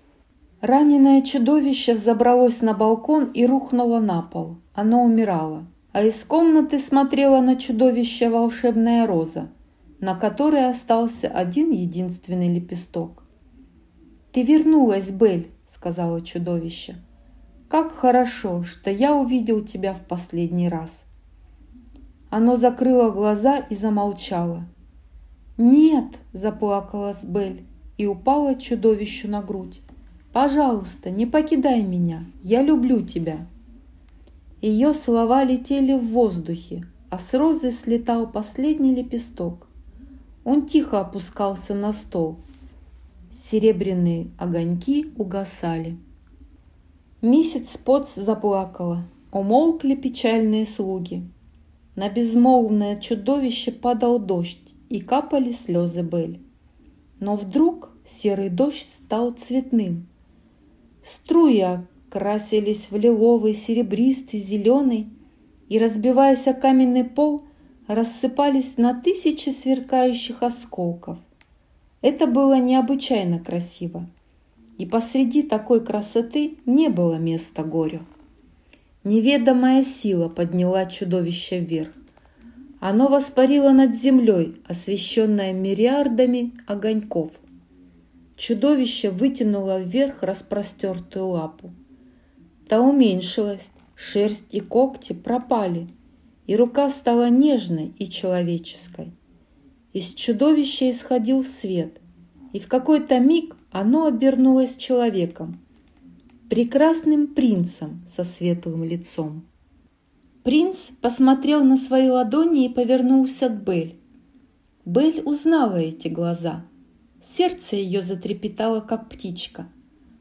Раненое чудовище взобралось на балкон и рухнуло на пол. Оно умирало. А из комнаты смотрела на чудовище волшебная роза, на которой остался один единственный лепесток. «Ты вернулась, Бель», — сказала чудовище. «Как хорошо, что я увидел тебя в последний раз». Оно закрыло глаза и замолчало. «Нет!» – заплакала Сбель и упала чудовищу на грудь. «Пожалуйста, не покидай меня, я люблю тебя!» Ее слова летели в воздухе, а с розы слетал последний лепесток. Он тихо опускался на стол. Серебряные огоньки угасали. Месяц Потс заплакала, умолкли печальные слуги. На безмолвное чудовище падал дождь, и капали слезы Бель. Но вдруг серый дождь стал цветным. Струи окрасились в лиловый, серебристый, зеленый, и, разбиваясь о каменный пол, рассыпались на тысячи сверкающих осколков. Это было необычайно красиво, и посреди такой красоты не было места горю. Неведомая сила подняла чудовище вверх. Оно воспарило над землей, освещенное мириардами огоньков. Чудовище вытянуло вверх распростертую лапу. Та уменьшилась, шерсть и когти пропали, и рука стала нежной и человеческой. Из чудовища исходил свет, и в какой-то миг оно обернулось человеком – прекрасным принцем со светлым лицом. Принц посмотрел на свои ладони и повернулся к Бель. Бель узнала эти глаза. Сердце ее затрепетало, как птичка.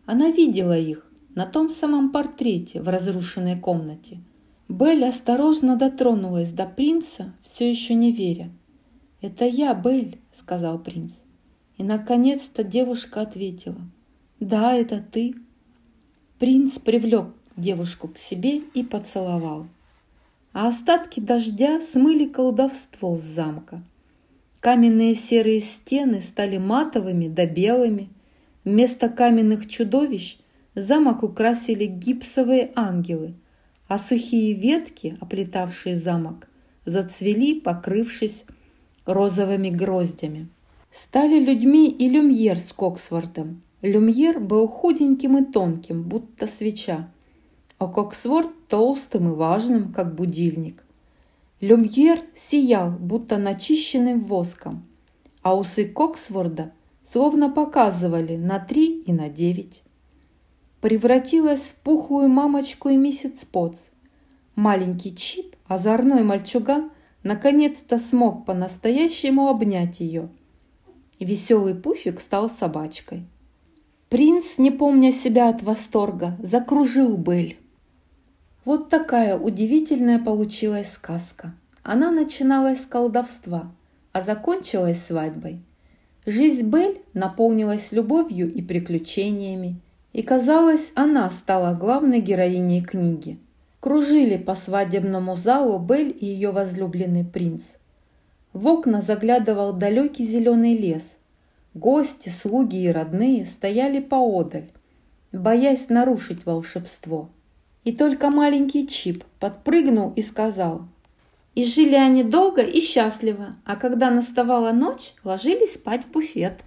Она видела их на том самом портрете в разрушенной комнате. Бель осторожно дотронулась до принца, все еще не веря. «Это я, Бель», — сказал принц. И, наконец-то, девушка ответила. «Да, это ты». Принц привлек девушку к себе и поцеловал. А остатки дождя смыли колдовство с замка. Каменные серые стены стали матовыми да белыми. Вместо каменных чудовищ замок украсили гипсовые ангелы, а сухие ветки, оплетавшие замок, зацвели, покрывшись розовыми гроздями. Стали людьми и Люмьер с Коксвортом, Люмьер был худеньким и тонким, будто свеча, а Коксворт толстым и важным, как будильник. Люмьер сиял, будто начищенным воском, а усы Коксворда словно показывали на три и на девять. Превратилась в пухлую мамочку и миссис Потс. Маленький Чип, озорной мальчуган, наконец-то смог по-настоящему обнять ее. Веселый пуфик стал собачкой – Принц, не помня себя от восторга, закружил Бель. Вот такая удивительная получилась сказка. Она начиналась с колдовства, а закончилась свадьбой. Жизнь Бель наполнилась любовью и приключениями, и, казалось, она стала главной героиней книги. Кружили по свадебному залу Бель и ее возлюбленный принц. В окна заглядывал далекий зеленый лес, Гости, слуги и родные стояли поодаль, боясь нарушить волшебство. И только маленький Чип подпрыгнул и сказал, «И жили они долго и счастливо, а когда наставала ночь, ложились спать в буфет».